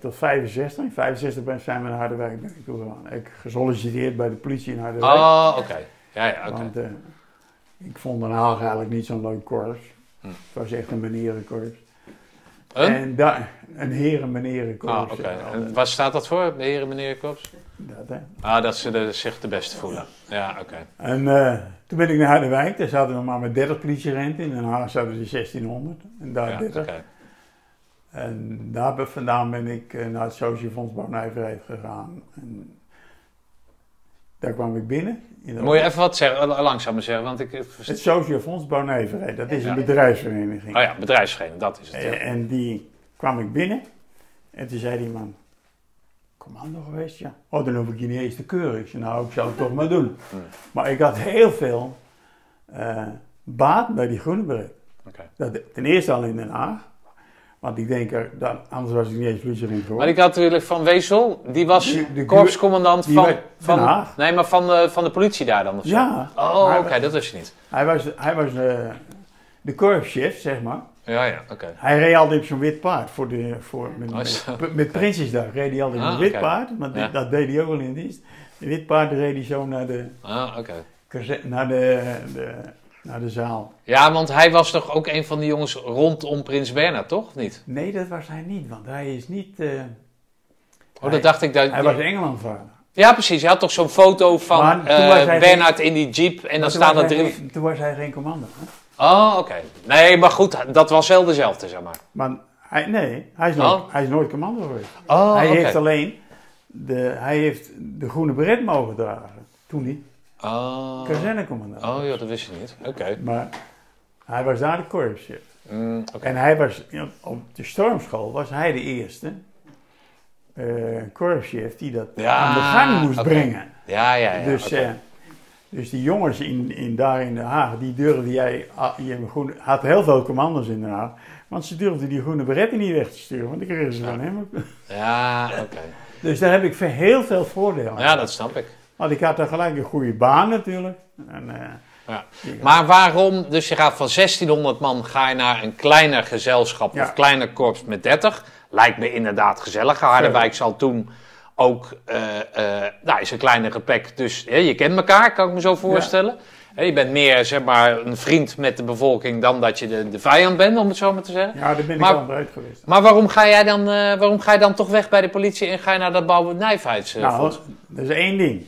Tot 65. In 65 ben, zijn we naar Harderwijk ben ik gegaan. Ik gesolliciteerd bij de politie in Harderwijk. Oh, oké. Ja, ja, oké. Want eh, ik vond Den Haag eigenlijk niet zo'n leuk korps. Hm. Het was echt een menerenkorps. Een? En daar, een heren menerenkorps. Ah, oké. eh, En wat staat dat voor, de heren, dat, hè. Ah, dat ze de, zich de beste voelen. Ja, oké. En eh, toen ben ik naar Harderwijk. Daar zaten we maar met 30 politieagenten. In Den Haag zaten er 1600. En daar Ja, 30. oké. En daar vandaan ben ik eh, naar het Sociëfonds Bouwnijverheid gegaan. En daar kwam ik binnen. Moet je even wat zeggen, eh, langzamer zeggen, want ik... Het Sociëfonds Bouwnijverheid, dat is een bedrijfsvereniging. Oh ja, bedrijfsvereniging, dat is het. ja. En, die kwam ik binnen. En toen zei die man, commando geweest? Ja. Oh, dan hoef ik je niet eens te keuren. Ik zei, nou, ik zou het toch maar doen. Hmm. Maar ik had heel veel eh, baat bij die groene. Dat, ten eerste al in Den Haag. Want ik denk, er- anders was ik niet eens politieagent Maar geworden. ik had natuurlijk Van Wezel, die was de- korpscommandant van, van, Haag. nee, maar van, de, van de politie daar dan of zo? Ja. Oh, Maar- oké, dat wist je niet. Hij was, hij was eh, de korpschef, zeg maar. Ja, ja, oké. Hij reed altijd op zo'n wit paard. Voor de, voor, met, Oh, met, Prinsjesdag reed hij altijd op Ah, een wit paard. Want Ja. dat deed hij ook al in dienst. De wit paard reed hij zo naar de, Ah, oké. naar de, de, naar de zaal. Ja, want hij was toch ook een van die jongens rondom Prins Bernhard, toch? Of niet? Nee, dat was hij niet. Want hij is niet... eh, Oh, Hij- dat dacht ik. Dat, hij was Engelandvader. Ja, precies. Hij had toch zo'n foto van hij Bernhard in die jeep en dan staan er drie... geen- Toen was hij geen commando. Hè? Oh, oké. Nee, maar goed, dat was wel dezelfde, zeg maar. Maar hij, nee, hij is, nooit, Oh. hij is nooit commando geweest. Oh, hij heeft alleen... De, hij heeft de groene beret mogen dragen. Toen niet. Oh. Oh, ja, dat wist je niet. Oké. Maar hij was daar de korpschef. Mm. En hij was, op de stormschool was hij de eerste eh korpschef die dat Ja, aan de gang moest brengen. Ja, ja, ja. dus, eh, dus die jongens in, in, daar in Den Haag, die durfden jij, ah, je groene, had heel veel commando's in Den Haag, want ze durfden die groene beretten niet weg te sturen, want die kregen ze van hem. ook. Ja, oké. Dus daar heb ik heel veel voordeel aan. Ja, dat snap ik. Want ik had gelijk een goede baan natuurlijk. En, eh, Ja. Maar waarom, dus je gaat van 1600 man ga je naar een kleiner gezelschap Ja. of kleiner korps met 30. Lijkt me inderdaad gezellig. Harderwijk zal toen ook, eh, nou is een kleinere plek, dus hè, je kent elkaar, kan ik me zo voorstellen. Hè, je bent meer, zeg maar, een vriend met de bevolking dan dat je de, de vijand bent, om het zo maar te zeggen. ja, daar ben ik Maar- al uit geweest. Maar waarom ga, jij dan, waarom ga je dan toch weg bij de politie en ga je naar dat eh, Nou, dat is één ding.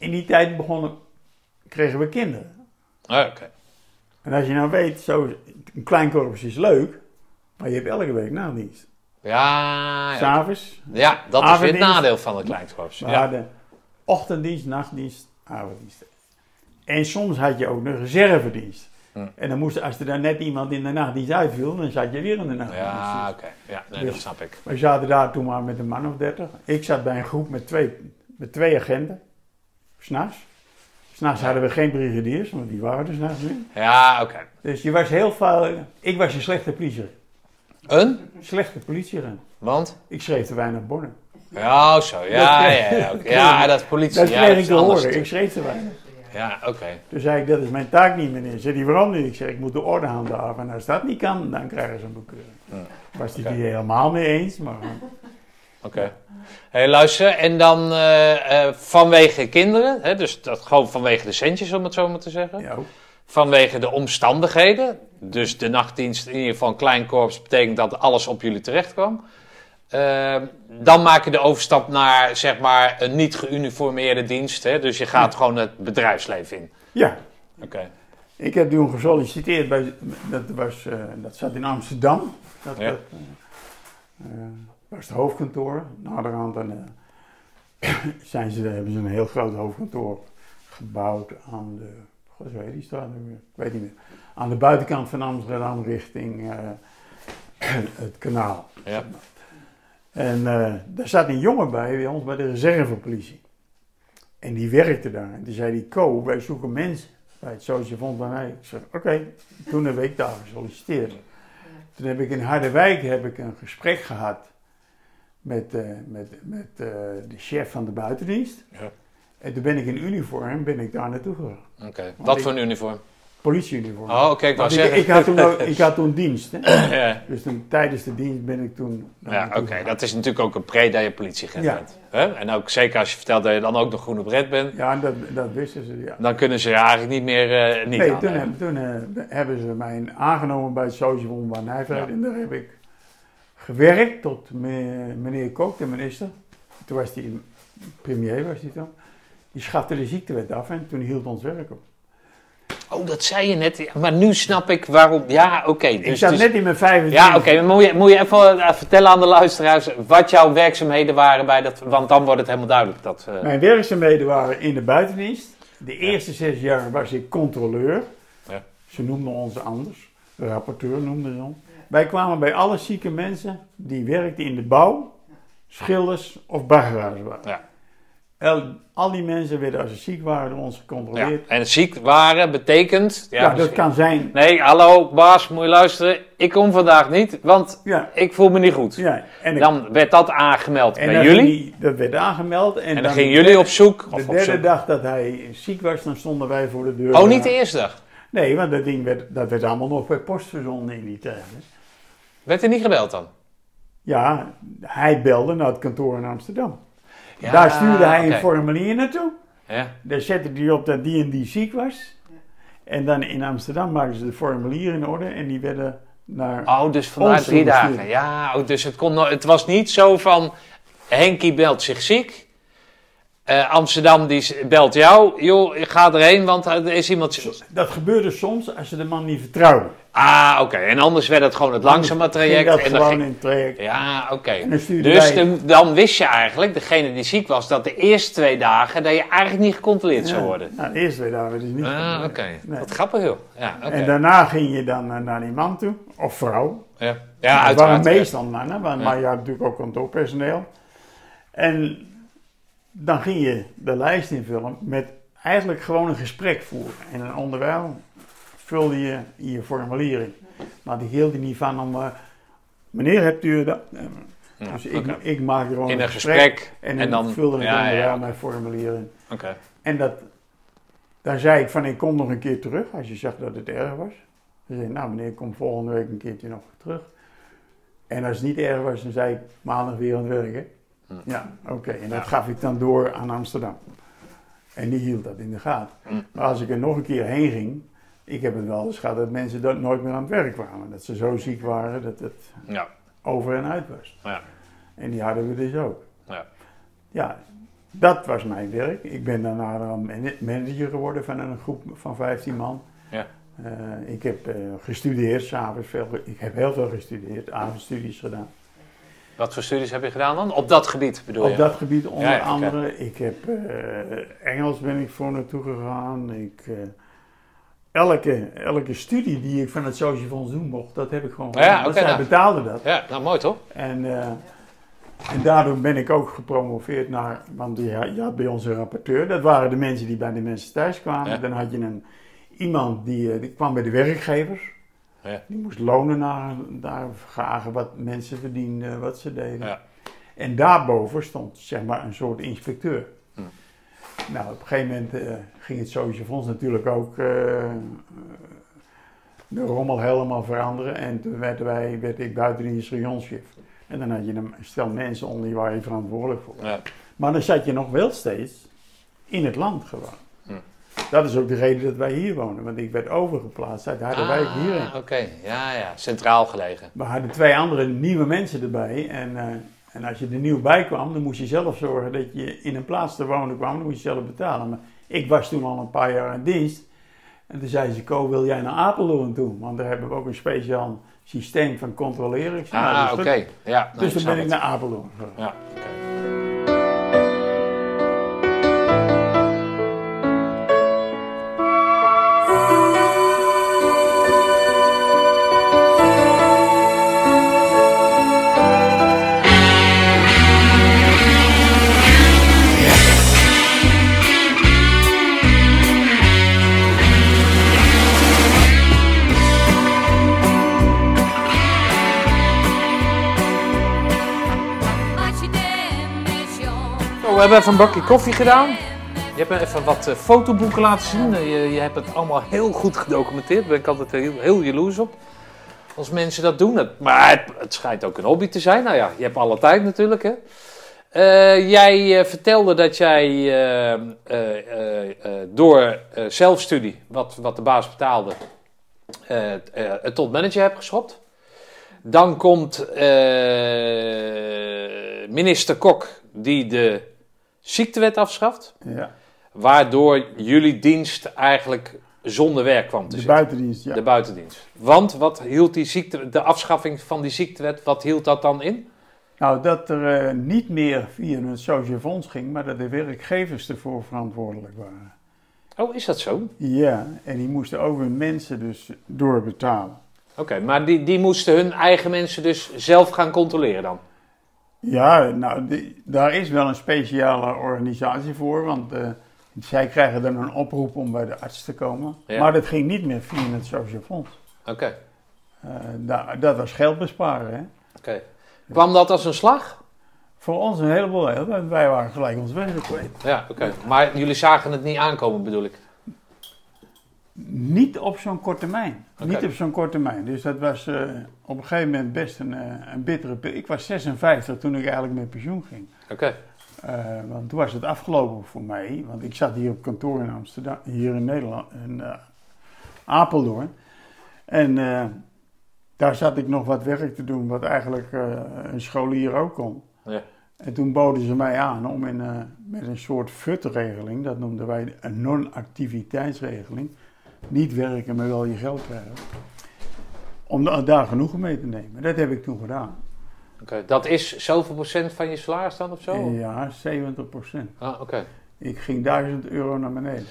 In die tijd begonnen, kregen we kinderen. Ah, Oké. En als je nou weet, zo, een klein korps is leuk, maar je hebt elke week nadienst. Ja, ja. S'avonds, ja, dat is weer het nadeel van een klein korps. we Ja. hadden ochtenddienst, nachtdienst, avonddienst. En soms had je ook een reservedienst. Hm. En dan moest, als er dan net iemand in de nachtdienst uitviel, dan zat je weer in de nachtdienst. Ja, oké. Ja, nee, dat Dus- snap ik. We zaten daar toen maar met een man of dertig. Ik zat bij een groep met twee, met twee agenten. S'nachts. S'nachts hadden we geen brigadiers, want die waren er s'nachts niet. Ja, oké. Dus je was heel veel... Ik was een slechte politieagent. Een? Slechte politieagent. Want? Ik schreef te weinig bonnen. Ja, oh, zo. Ja, Dat ja, ja. oké. Ja, dat is politie. Dat ja, kreeg ik te horen. Ik schreef te weinig. Ja, oké. Toen zei ik, dat is mijn taak niet meneer. Zei die waarom niet? Ik zeg, ik moet de orde handhaven. En als dat niet kan, dan krijgen ze een bekeuring. Ja. Was hij het niet helemaal mee eens, maar... Oké. Hé, luister. En dan eh, eh, vanwege kinderen, hè, dus dat gewoon vanwege de centjes, om het zo maar te zeggen. Ja, Vanwege de omstandigheden. Dus de nachtdienst, in ieder geval een klein korps, betekent dat alles op jullie terecht kwam. Eh, dan maak je de overstap naar zeg maar een niet geuniformeerde dienst. Hè? Dus je gaat gewoon het bedrijfsleven in. ja. Oké. Ik heb toen gesolliciteerd bij, dat, was, eh, dat zat in Amsterdam. Dat, Ja. dat was het hoofdkantoor. Naderhand en, eh, zijn ze, hebben ze een heel groot hoofdkantoor gebouwd aan de, god, heet die straat ik weet niet meer, aan de buitenkant van Amsterdam richting eh, het kanaal. Ja. En eh, daar zat een jongen bij, bij ons bij de reservepolitie. En die werkte daar. En toen zei die Co, wij zoeken mensen bij het Social Fonds bij mij. Ik zei, oké. Toen heb ik daar gesolliciteerd. Toen heb ik in Harderwijk heb ik een gesprek gehad met, eh, met, met eh, de chef van de buitendienst. Ja. En toen ben ik in uniform ben ik daar naartoe gegaan. Oké. Wat voor een uniform? Politieuniform. Oh, oké, ik wou ik, zeggen. ik, had toen, ik had toen dienst. Hè? ja, Dus toen, tijdens de dienst ben ik toen. ja oké. Dat is natuurlijk ook een pre dat je politieagent Ja. bent. Hè? En ook zeker als je vertelt dat je dan ook nog groene bret bent, Ja, dat, dat wisten ze. Ja. dan kunnen ze je eigenlijk niet meer eh, niet Nee, toen, heb- toen hebben ze mij aangenomen bij het Social Nijverd. Ja. En daar heb ik gewerkt tot me- meneer Kook, de minister. Toen was hij premier, was hij toen. Die schafte de ziektewet af en toen hield ons werk op. Oh, dat zei je net. Maar nu snap ik waarom. Ja, oké. ik dus, zat dus- net in mijn 25. Ja, oké. moet, je, moet je even eh, vertellen aan de luisteraars wat jouw werkzaamheden waren bij dat. Want dan wordt het helemaal duidelijk. Dat, eh, Mijn werkzaamheden waren in de buitendienst. De eerste zes jaar was ik controleur. Ja. Ze noemden ons anders. Rapporteur noemden ze ons. Wij kwamen bij alle zieke mensen die werkten in de bouw, schilders of baggeraars waren. Ja. El- al die mensen werden als ze ziek waren door ons ja. gecontroleerd. En ziek waren betekent. Ja, Ja, dat misschien- kan zijn. Nee, hallo Bas, moet je luisteren. Ik kom vandaag niet, want Ja, ik voel me niet goed. ja. En, ik- Dan werd dat aangemeld en bij jullie. die- dat werd aangemeld. En, en dan gingen jullie op zoek. De Of op derde zoek. dag dat hij ziek was, dan stonden wij voor de deur. Oh, niet de eerste dag. Nee, want dat ding werd, dat werd allemaal nog per post verzonden in die tijd. Werd er niet gebeld dan? Ja, hij belde naar het kantoor in Amsterdam. Ja, Daar stuurde hij een formulier naartoe. Ja. Daar zette hij op dat die en die ziek was. En dan in Amsterdam maakten ze de formulier in orde en die werden naar... Oh, dus vandaar Ons drie dagen. Ja, oh, dus het, kon, het was niet zo van... Henkie belt zich ziek. Eh, Amsterdam die belt jou. Joh, ik ga erheen, want er is iemand... Dat gebeurde soms als ze de man niet vertrouwden. Ah, oké. En anders werd het gewoon het langzame traject. dat En dan gewoon ging- in het traject. Ja, oké. Dus de- dan wist je eigenlijk, degene die ziek was, dat de eerste twee dagen dat je eigenlijk niet gecontroleerd zou Ja, worden. Nou, de eerste twee dagen het niet Ah, oké. Nee. Wat grappig, joh. Ja. En daarna ging je dan eh, naar die man toe, of vrouw. Ja, ja het waren meestal mannen, maar, Ja. maar je had natuurlijk ook kantoorpersoneel. En dan ging je de lijst invullen met eigenlijk gewoon een gesprek voeren. En dan onderwijl vulde je je formulier in. Maar die hield er niet van om... eh, meneer, hebt u dat? Eh, Ja, dus ik, ik maakte gewoon In een een gesprek. gesprek. En, En dan dan vulde ik ja, ja. mijn formulier in. Oké. En dat, daar zei ik van, ik kom nog een keer terug als je zag dat het erg was. Dan zei ik, nou meneer, ik kom volgende week een keertje nog terug. En als het niet erg was, dan zei ik maandag weer aan het werk, hè? Hm. Ja, oké. En dat gaf ik dan door aan Amsterdam. En die hield dat in de gaten. Maar als ik er nog een keer heen ging, ik heb het wel eens gehad dat mensen dat nooit meer aan het werk kwamen. Dat ze zo ziek waren dat het Ja. over en uit was. Ja. En die hadden we dus ook. Ja. Ja, dat was mijn werk. Ik ben daarna manager geworden van een groep van 15 man. Ja. Eh, ik heb eh, gestudeerd, s'avonds veel. Ik heb heel veel gestudeerd, avondstudies gedaan. Wat voor studies heb je gedaan dan? Op dat gebied bedoel je? Op dat gebied onder Ja, ja, andere. Ik heb eh, Engels ben ik voor naartoe gegaan. Ik, eh, elke, elke studie die ik van het Social Fonds doen mocht, dat heb ik gewoon Ja, gedaan. oké, Want zij nou. betaalden dat. Ja, nou mooi toch? En, eh, en daardoor ben ik ook gepromoveerd naar, want je, had- je had bij ons een rapporteur. Dat waren de mensen die bij de mensen thuis kwamen. Ja. Dan had je een, iemand die, die kwam bij de werkgevers. Ja. Die moest lonen naar, daar vragen wat mensen verdienden, wat ze deden. Ja. En daarboven stond zeg maar een soort inspecteur. Hm. Nou, op een gegeven moment eh, ging het Social Fonds natuurlijk ook eh, de rommel helemaal veranderen. En toen werden wij, werd ik buitendienst rayonchef. En dan had je een stel mensen onder je waar je verantwoordelijk voor was. Ja. Maar dan zat je nog wel steeds in het land gewoon. Dat is ook de reden dat wij hier wonen. Want ik werd overgeplaatst uit Harderwijk Ah, hierin. Oké, ja, ja. Centraal gelegen. We hadden twee andere nieuwe mensen erbij. En, eh, en als je er nieuw bij kwam, dan moest je zelf zorgen dat je in een plaats te wonen kwam. Dan moest je zelf betalen. Maar ik was toen al een paar jaar in dienst. En toen zei ze, Ko, wil jij naar Apeldoorn toe? Want daar hebben we ook een speciaal systeem van controleren. Nou, Ah, oké. Ja, nou, Dus toen ben ik naar Apeldoorn gegaan. Ja, oké. We hebben even een bakje koffie gedaan. Je hebt even wat eh, fotoboeken laten zien. Eh, je, je hebt het allemaal heel goed gedocumenteerd. Daar ben ik altijd heel, heel jaloers op. Als mensen dat doen. Het, maar het, het schijnt ook een hobby te zijn. Nou ja, je hebt alle tijd natuurlijk. Hè. Eh, jij vertelde dat jij door zelfstudie, wat, wat de baas betaalde, het tot manager hebt geschopt. Dan komt minister Kok, die de ziektewet afschaft. Ja, Waardoor jullie dienst eigenlijk zonder werk kwam te de zitten. buitendienst, ja. De buitendienst. Want wat hield die ziekte, de afschaffing van die ziektewet, wat hield dat dan in? Nou, dat er eh, niet meer via een sociaal fonds ging, maar dat de werkgevers ervoor verantwoordelijk waren. Oh, is dat zo? Ja, en die moesten ook hun mensen dus doorbetalen. Oké, maar die, die moesten hun eigen mensen dus zelf gaan controleren dan? Ja, nou, die- daar is wel een speciale organisatie voor, want eh, zij krijgen dan een oproep om bij de arts te komen. Ja. Maar dat ging niet meer via het sociaal fonds. Oké, Eh, da- dat was geld besparen, hè. oké. Kwam dat als een slag? Voor ons een heleboel, wij waren gelijk ons werk kwijt. Ja, oké. Maar jullie zagen het niet aankomen, bedoel ik? Niet op zo'n korte termijn. Niet op zo'n korte termijn. Dus dat was eh, op een gegeven moment best een, eh, een bittere pil. Ik was 56 toen ik eigenlijk met pensioen ging. Oké, Eh, want toen was het afgelopen voor mij. Want ik zat hier op kantoor in Amsterdam, hier in Nederland, in Apeldoorn. En daar zat ik nog wat werk te doen, wat eigenlijk een scholier ook kon. Ja. En toen boden ze mij aan om in, met een soort FUT-regeling, dat noemden wij een non-activiteitsregeling, niet werken, maar wel je geld krijgen, om da- daar genoegen mee te nemen. Dat heb ik toen gedaan. oké. Dat is zoveel procent van je salaris dan of zo? Ja, 70 procent. Ah, oké. Ik ging 1000 euro naar beneden.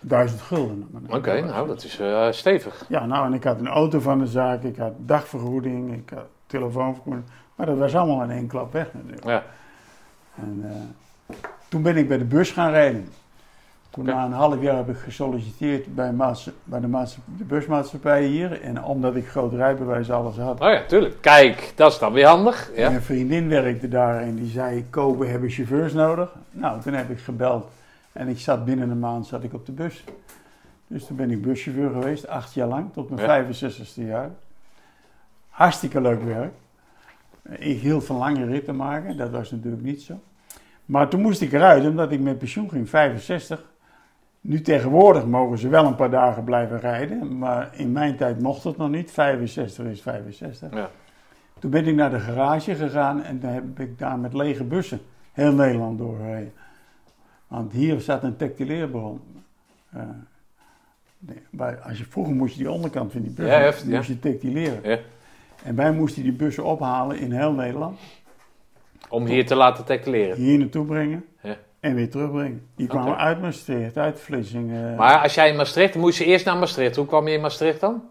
1000 gulden naar beneden. Oké, nou dat is eh, stevig. Ja, nou en ik had een auto van de zaak, ik had dagvergoeding, ik had telefoonvergoeding. Maar dat was allemaal in één klap weg natuurlijk. Ja, En eh, toen ben ik bij de bus gaan rijden. Toen na een half jaar heb ik gesolliciteerd bij, bij de, maats- de busmaatschappij hier. En omdat ik groot rijbewijs alles had. oh ja, tuurlijk. Kijk, dat is dan weer handig. Ja, Mijn vriendin werkte daar en die zei, Ko, we hebben chauffeurs nodig. Nou, toen heb ik gebeld en ik zat binnen een maand zat ik op de bus. Dus toen ben ik buschauffeur geweest, acht jaar lang, tot mijn Ja. 65ste jaar. Hartstikke leuk werk. Ik hield van lange ritten maken, dat was natuurlijk niet zo. Maar toen moest ik eruit, omdat ik met pensioen ging, 65. Nu tegenwoordig mogen ze wel een paar dagen blijven rijden, maar in mijn tijd mocht het nog niet. 65 is 65. ja. Toen ben ik naar de garage gegaan en toen heb ik daar met lege bussen heel Nederland doorgereden. Want hier zat een textileerbron. Eh, nee, bij- als je, vroeger moest je die onderkant van die bus Ja, moest ja. je textileren. Ja. En wij moesten die bussen ophalen in heel Nederland. Om hier te laten tacleren. Hier naartoe brengen Ja. En weer terugbrengen. Die kwamen uit Maastricht, uit Vlissingen. Maar als jij in Maastricht, dan moest je eerst naar Maastricht. Hoe kwam je in Maastricht dan?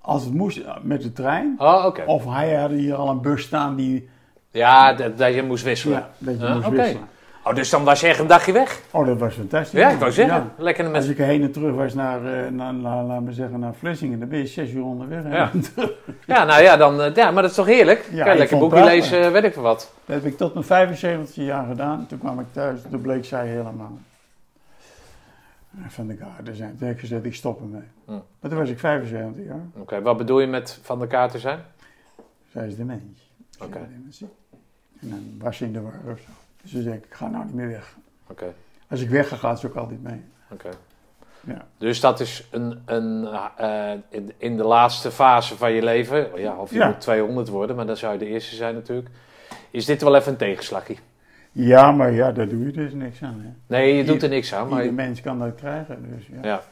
Als het moest met de trein. Oh, oké. Of hij had hier al een bus staan die Ja, dat, dat je moest wisselen. ja, dat je moest wisselen. Oh, dus dan was je echt een dagje weg. Oh, dat was fantastisch. Ja, ik wou zeggen. Ja. Lekker Als met... ik heen en terug was naar, eh, naar, naar, laat me zeggen, naar Vlissingen, dan ben je zes uur onderweg. hè. Ja. Ja, nou ja, dan, eh, ja, maar dat is toch heerlijk? kan je ik lekker boekje lezen, eh, weet ik veel wat. Dat heb ik tot mijn 75 jaar gedaan. Toen kwam ik thuis, toen bleek zij helemaal. Van de kaart zijn. Toen heb ik gezegd, ik stop ermee. Hm. Maar toen was ik 75 jaar. Oké, wat bedoel je met van de kaart te zijn? Zij is dementie. Ze Oké. En dan was ze in de war of zo. Dus toen zei ik, ik ga nou niet meer weg. Oké, Als ik weg ga, gaat ze ook altijd mee. oké. Ja. Dus dat is een, een, eh, in, in de laatste fase van je leven, ja, of je Ja. moet 200 worden, maar dan zou je de eerste zijn natuurlijk. Is dit wel even een tegenslagje? Ja, maar ja, daar doe je dus niks aan. Hè. Nee, je doet er niks aan, maar... Ieder mens kan dat krijgen. Dus ja. Ja.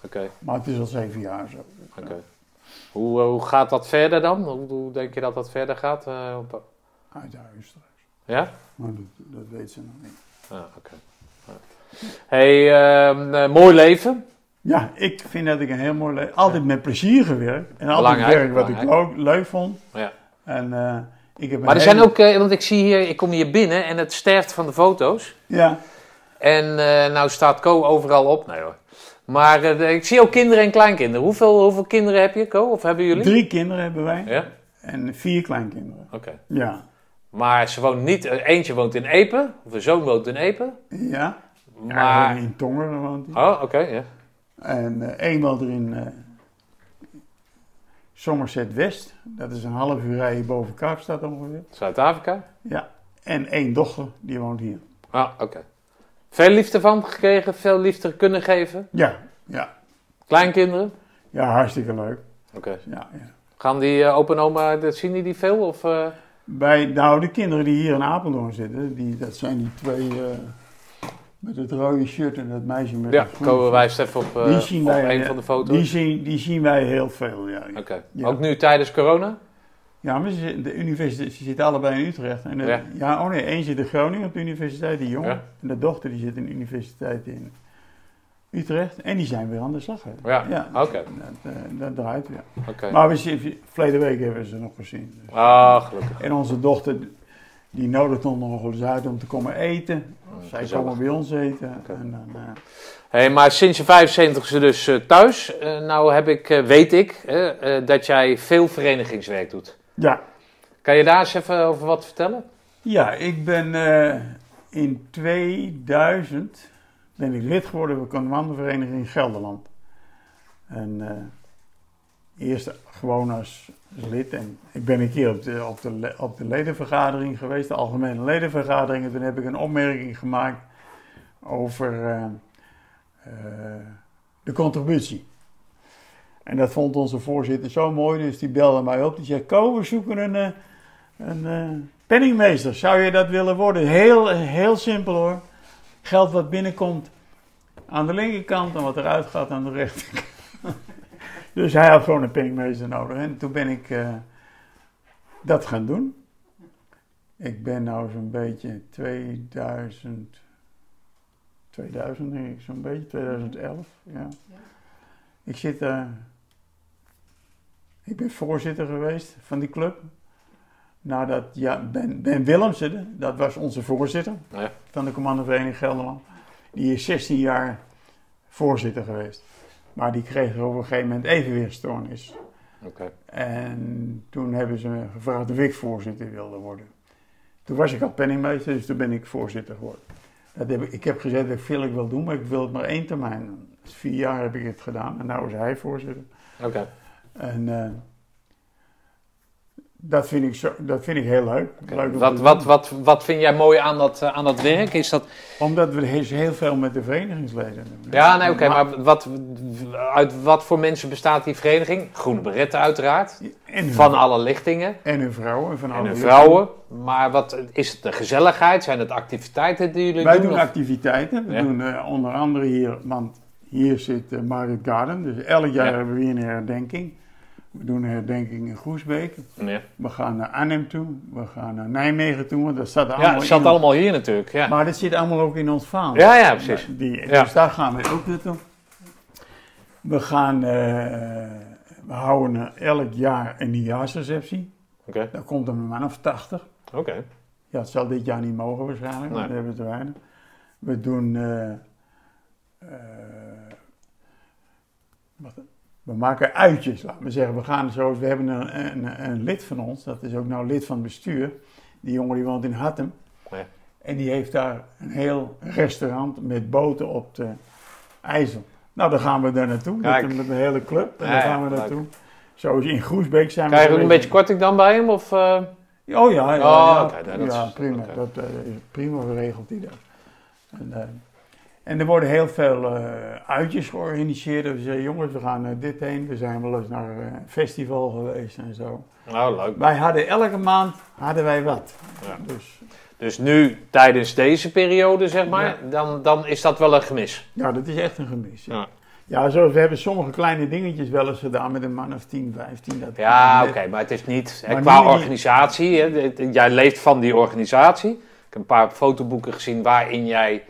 Oké, Maar het is al zeven jaar zo. oké. Hoe, eh, hoe gaat dat verder dan? Hoe, hoe denk je dat dat verder gaat? eh, op- Uit huis. Ja? Maar dat, dat weet ze nog niet. Ah, oké. Ja. Hey, ehm, eh, mooi leven. Ja, ik vind dat ik een heel mooi leven... Altijd met plezier gewerkt. En altijd Belangrijk, werk wat ik belangrijk. leuk, leuk vond. Ja. En eh, ik heb Maar er zijn ook, eh, want ik zie hier, ik kom hier binnen en het sterft van de foto's. Ja, En nou staat Co overal op. Nee hoor. Maar ik zie ook kinderen en kleinkinderen. Hoeveel, hoeveel kinderen heb je, Co? Of hebben jullie? drie kinderen hebben wij. Ja? En vier kleinkinderen. Oké. Ja. Maar ze woont niet, eh, eentje woont in Epe, of een zoon woont in Epe. Ja. Maar, in Tongeren woont hij. oh oké, ja. En eh één woont er in eh Somerset West. Dat is een half uur rijden boven Kaapstad ongeveer. Zuid-Afrika? Ja. En één dochter, die woont hier. Ah, oké. Veel liefde van gekregen, veel liefde kunnen geven. Ja, ja. Kleinkinderen? Ja, hartstikke leuk. Oké. Ja, ja. Gaan die eh, opa en oma, dat zien die die veel? Of? Bij, nou, de kinderen die hier in Apeldoorn zitten, die, dat zijn die twee eh, met het rode shirt en dat meisje met Ja, het groene shirt. wijst even op, eh, Die zien op wij, een eh, van de foto's. Die zien, die zien wij heel veel, ja. Oké. Ja. Ook nu tijdens corona? Ja, maar ze, zitten- de universiteit, ze zitten allebei in Utrecht. En de- Ja. ja. oh nee, één zit in Groningen op de universiteit, die jongen. Ja. En de dochter die zit in de universiteit in Utrecht. En die zijn weer aan de slag. Hè. Ja, oké. Dat, eh, dat draait weer. Oké. Maar we zien, verleden week hebben we ze nog gezien. Dus. Ah, gelukkig. En onze dochter, die nodigt ons nog wel eens uit om te komen eten. Zij gezellig. komen bij ons eten. Oké. En dan, eh, Hey, maar sinds je 75 e dus eh, thuis. Nou heb ik, weet ik dat jij veel verenigingswerk doet. ja. Kan je daar eens even over wat vertellen? ja, ik ben in 2000 ben ik lid geworden van de commandovereniging Gelderland. En eh, eerst gewoon als, lid. En ik ben een keer op de, op, de, op de ledenvergadering geweest, de algemene ledenvergadering. En toen heb ik een opmerking gemaakt over eh, eh, de contributie. En dat vond onze voorzitter zo mooi, dus die belde mij op. Die zei, Ko, we zoeken een, een penningmeester. Zou je dat willen worden? Heel, heel simpel hoor. Geld wat binnenkomt aan de linkerkant en wat eruit gaat aan de rechterkant. dus hij had gewoon een penningmeester nodig. En toen ben ik eh, dat gaan doen. Ik ben nou zo'n beetje 2000, 2000 denk ik zo'n beetje, 2011. Ja. Ik zit eh, ik ben voorzitter geweest van die club. Nadat ja, Ben, ben Willemsen, dat was onze voorzitter Ja. van de commandovereniging Gelderland. Die is 16 jaar voorzitter geweest. Maar die kreeg op een gegeven moment evenwichtstoornis. Oké. En toen hebben ze me gevraagd of ik voorzitter wilde worden. Toen was ik al penningmeester, dus toen ben ik voorzitter geworden. Dat heb ik, ik heb gezegd dat ik veel ik wil doen, maar ik wil het maar één termijn. Dus vier jaar heb ik het gedaan en nu is hij voorzitter. Oké. En eh, dat, vind ik zo, dat vind ik heel leuk. Wat, wat, doen. wat, wat vind jij mooi aan dat, eh, aan dat werk? Is dat... Omdat we heel, veel met de verenigingsleden doen. Ja, nee, oké, maar wat, uit wat voor mensen bestaat die vereniging? Groene beretten uiteraard. En hun, Van alle lichtingen. en hun vrouwen. Van En alle hun lichtingen. vrouwen. Maar wat, is het de gezelligheid? Zijn het activiteiten die jullie Wij doen? doen of- activiteiten. We Ja. doen eh, onder andere hier, want hier zit uh, Margaret Garden. Dus elk jaar Ja. hebben we hier een herdenking. We doen een herdenking in Groesbeek. Ja, We gaan naar Arnhem toe. We gaan naar Nijmegen toe. Want dat staat er ja allemaal het zat in. allemaal hier natuurlijk. Ja, Maar dat zit allemaal ook in ons vaandel. ja, ja precies. Die, Ja. Dus daar gaan we ook naartoe. We gaan, eh, we houden elk jaar een nieuwjaarsreceptie. Oké, Daar komt er een man of 80. oké. Ja, het zal dit jaar niet mogen waarschijnlijk, want Nee. we hebben te weinig. We doen, eh, wat, we maken uitjes, laten we zeggen. We gaan zo, we hebben een, een, een lid van ons, dat is ook nou lid van het bestuur. Die jongen die woont in Hattem. Ja. En die heeft daar een heel restaurant met boten op de IJssel. Nou, dan gaan we daar naartoe, met, Kijk. de- met de hele club. En Ja, dan gaan we naartoe. Zo in Groesbeek zijn we Krijgen we een beetje korting dan bij hem? Of, eh, Oh ja, ja, Oh, ja, nee, dat ja is- prima. Dat eh, prima geregeld die dat. En, eh, en er worden heel veel eh, uitjes georganiseerd. We zeggen, jongens, we gaan naar dit heen. We zijn wel eens naar eh, een festival geweest en zo. nou, leuk. Wij hadden elke maand hadden wij wat. Ja. Dus Dus nu, tijdens deze periode, zeg maar, dan, dan is dat wel een gemis. ja, dat is echt een gemis. Ja. Ja. Ja, zo, we hebben sommige kleine dingetjes wel eens gedaan met een man of 10, 15. Dat Ja, oké, maar het is niet hè, qua niet- organisatie. Hè, jij leeft van die organisatie. Ik heb een paar fotoboeken gezien waarin jij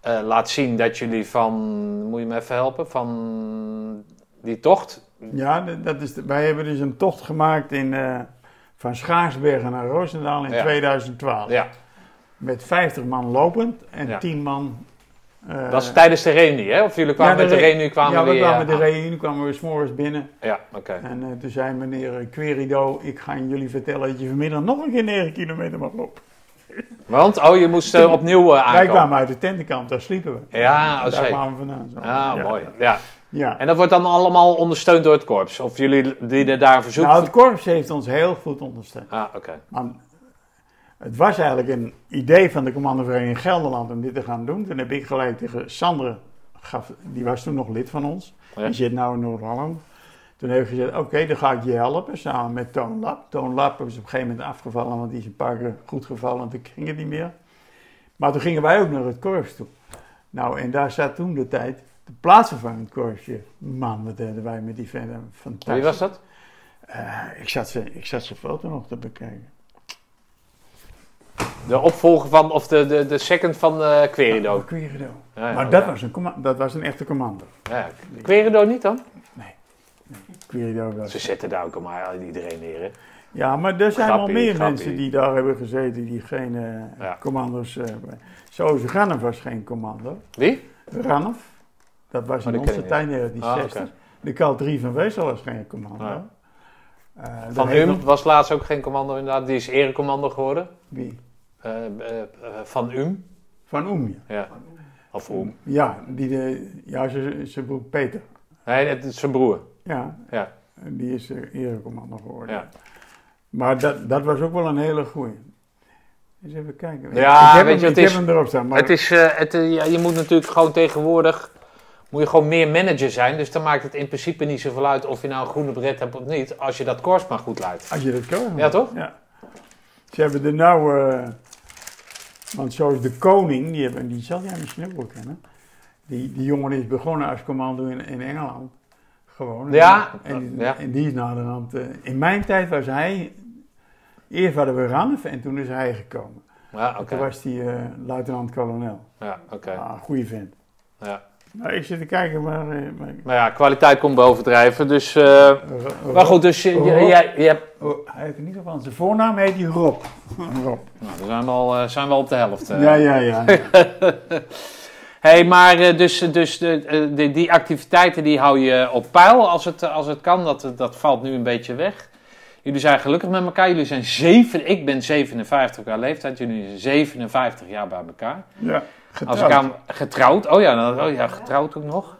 eh, laat zien dat jullie van, moet je me even helpen, van die tocht. Ja, dat- is de- wij hebben dus een tocht gemaakt in, eh, van Schaarsbergen naar Roosendaal in Ja. 2012. Ja, Met 50 man lopend en Ja. 10 man... eh, dat was tijdens de reunie, hè? Of jullie kwamen ja, met de re- reunie kwamen ja, we weer... kwamen met de ah, reunie, kwamen we s'morgens binnen. Ja, oké. En toen zei meneer Querido, ik ga jullie vertellen dat je vanmiddag nog een keer 9 kilometer mag lopen. Want, oh, je moest eh, opnieuw Wij aankomen. kwamen uit de tentenkamp, daar sliepen we. Ja, oh, daar zeker. kwamen we vandaan. Zo. Ah, Ja. mooi. Ja. Ja. En dat wordt dan allemaal ondersteund door het korps? Of jullie die er daar een verzoek... Nou, het korps heeft ons heel goed ondersteund. Ah, oké. Maar het was eigenlijk een idee van de commandovereniging Gelderland om dit te gaan doen. Toen heb ik gelijk tegen Sandre, gaf, die was toen nog lid van ons. Ja. Die zit nou in Noord-Holland. Toen heb ik gezegd, oké, dan ga ik je helpen, samen met Toon Lap. Toon Lap is op een gegeven moment afgevallen, want die is een paar keer goed gevallen en toen ging het niet meer. Maar toen gingen wij ook naar het korps toe. Nou, en daar zat toen de tijd de plaatsvervangend korpsje. Man, wat deden wij met die verder fantastisch. Wie was dat? Eh, ik, zat ze, ik zat zijn foto nog te bekijken. De opvolger van, of de, de, de second van eh Querido. Oh, Querido. Ja, ja, maar dat, was een dat was een echte commando. Ja. Querido niet dan? Ze zetten daar ook maar iedereen neer, hè? Ja, maar er zijn Grappie, wel meer grappie. mensen die daar hebben gezeten die geen eh, Ja. commando's hebben. Zoals Ranef was geen commando. Wie? Ranef, dat was Oh, in onze tijd 1960. Ah. De Kal 3 van Weesel was geen commando. Ja. Eh, Van Um nog- was laatst ook geen commando inderdaad. Die is erecommando geworden. Wie? Eh, eh, eh, van Um. Van Oem, ja. Ja. Of Um. Ja, die de, ja zijn broer Peter. Nee, het zijn broer. Ja, Ja. die is er erecommando geworden. Ja. Maar dat, dat was ook wel een hele goeie. Eens even kijken. Ja, ik heb, weet hem, het ik is- heb hem erop staan. Maar Het is, eh, het, eh, ja, je moet natuurlijk gewoon tegenwoordig... Moet je gewoon meer manager zijn. Dus dan maakt het in principe niet zoveel uit of je nou een groene bret hebt of niet. Als je dat korps maar goed leidt. Als je dat kan. Ja, toch? Ja. Ze hebben er nou, eh, want zoals de koning, die, hebben, die zal jij misschien ook wel kennen. Die, die jongen is begonnen als commando in, in Engeland. Gewoon. Ja, En, ja. en die is naderhand, eh in mijn tijd was hij, eerst hadden we Ranef en toen is hij gekomen. Ja, oké. Toen was hij eh, luitenant-kolonel. Ja, oké. Ah, goede vent. Ja. Nou, ik zit te kijken, maar... eh, maar Maar ja, kwaliteit komt bovendrijven. Dus, Ro- maar goed, dus Rob? jij- je hebt... Hij heeft in ieder geval zijn voornaam heet hij Rob. Rob. Nou, dan zijn we al, eh, zijn we al op de helft. eh. Ja, ja, ja. hey, maar eh, dus, dus de, eh, de, die activiteiten die hou je op peil als het, als het kan. Dat, dat valt nu een beetje weg. Jullie zijn gelukkig met elkaar. Jullie zijn zeven... Ik ben 57 jaar leeftijd. Jullie zijn 57 jaar bij elkaar. ja. Als ik aan getrouwd, oh ja, dan, oh ja, getrouwd ook nog.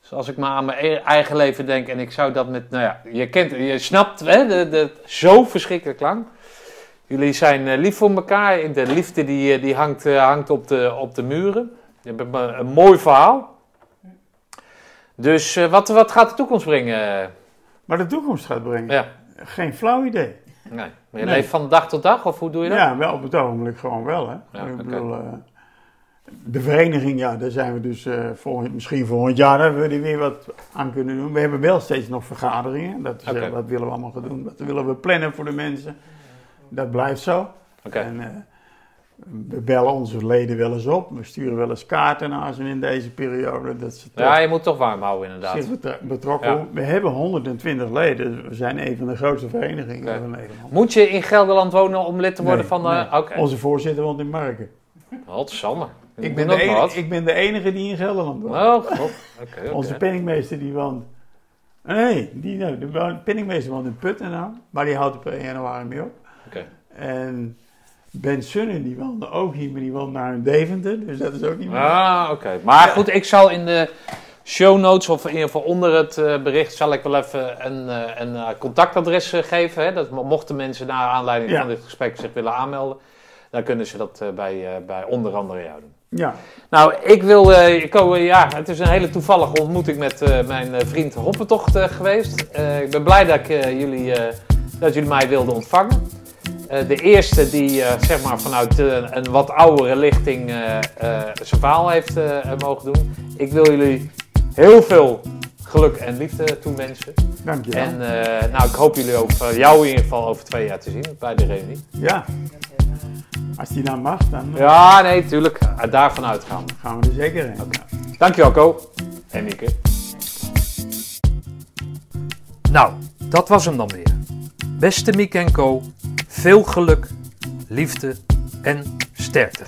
Dus als ik maar aan mijn e- eigen leven denk en ik zou dat met, nou ja, je kent, je snapt, hè, de, de, zo verschrikkelijk lang. Jullie zijn eh, lief voor elkaar, de liefde die, eh, die hangt, eh, hangt op, de, op de muren. Je hebt een, een mooi verhaal. Dus eh, wat, wat gaat de toekomst brengen? Maar de toekomst gaat brengen. Ja, Geen flauw idee. nee. Maar je Nee. leeft van dag tot dag, of hoe doe je dat? Ja, wel op het ogenblik gewoon wel. Hè. Ja, ik bedoel, eh, de vereniging, ja, daar zijn we dus eh, volgend, misschien volgend jaar hebben we er weer wat aan kunnen doen. We hebben wel steeds nog vergaderingen. Dat, is, dat willen we allemaal gaan doen. Dat willen we plannen voor de mensen. Dat blijft zo. En, eh, we bellen onze leden wel eens op. We sturen wel eens kaarten naar ze in deze periode. Dat ze Ja, je moet toch warm houden inderdaad. zich betra- betrokken. Ja. We hebben 120 leden. We zijn een van de grootste verenigingen van Nederland. Moet je in Gelderland wonen om lid te worden Nee, van de... nee. Oké, Onze voorzitter woont in Marken. Godsamme. Ik doe ben, de enige, wat. ik ben de enige die in Gelderland woont. Oh, god. Onze penningmeester die woont... Nee, die, nou, de penningmeester woont in Putten nou. Maar die houdt er per 1 januari mee op. Oké. En Ben Sunnen die woonde ook hier, maar die woont naar Deventer. Dus dat is ook niet meer. Ah, oké. Maar goed, ik zal in de show notes, of in ieder geval onder het eh, bericht, zal ik wel even een, eh, een eh, contactadres geven. Hè? Dat mo- mochten mensen naar aanleiding Ja. van dit gesprek zich willen aanmelden, dan kunnen ze dat bij, bij onder andere jou doen. Ja, Nou, ik wil, ik eh, ja, het is een hele toevallige ontmoeting met mijn vriend Hoppentocht geweest. Ik ben blij dat, ik, jullie, dat jullie mij wilden ontvangen. Eh, de eerste die eh, zeg maar vanuit eh, een wat oudere lichting eh, eh, zijn verhaal heeft eh, mogen doen. Ik wil jullie heel veel geluk en liefde toewensen. Dankjewel. En eh, nou, ik hoop jullie over jou in ieder geval over twee jaar te zien bij de reunie. Ja. Als die dan mag, dan Ja, nee, tuurlijk. Uh, daarvan uitgaan. gaan we er zeker in. Dankjewel, Ko. En Mieke. Nou, dat was hem dan weer. Beste Miek en Co, veel geluk, liefde en sterkte.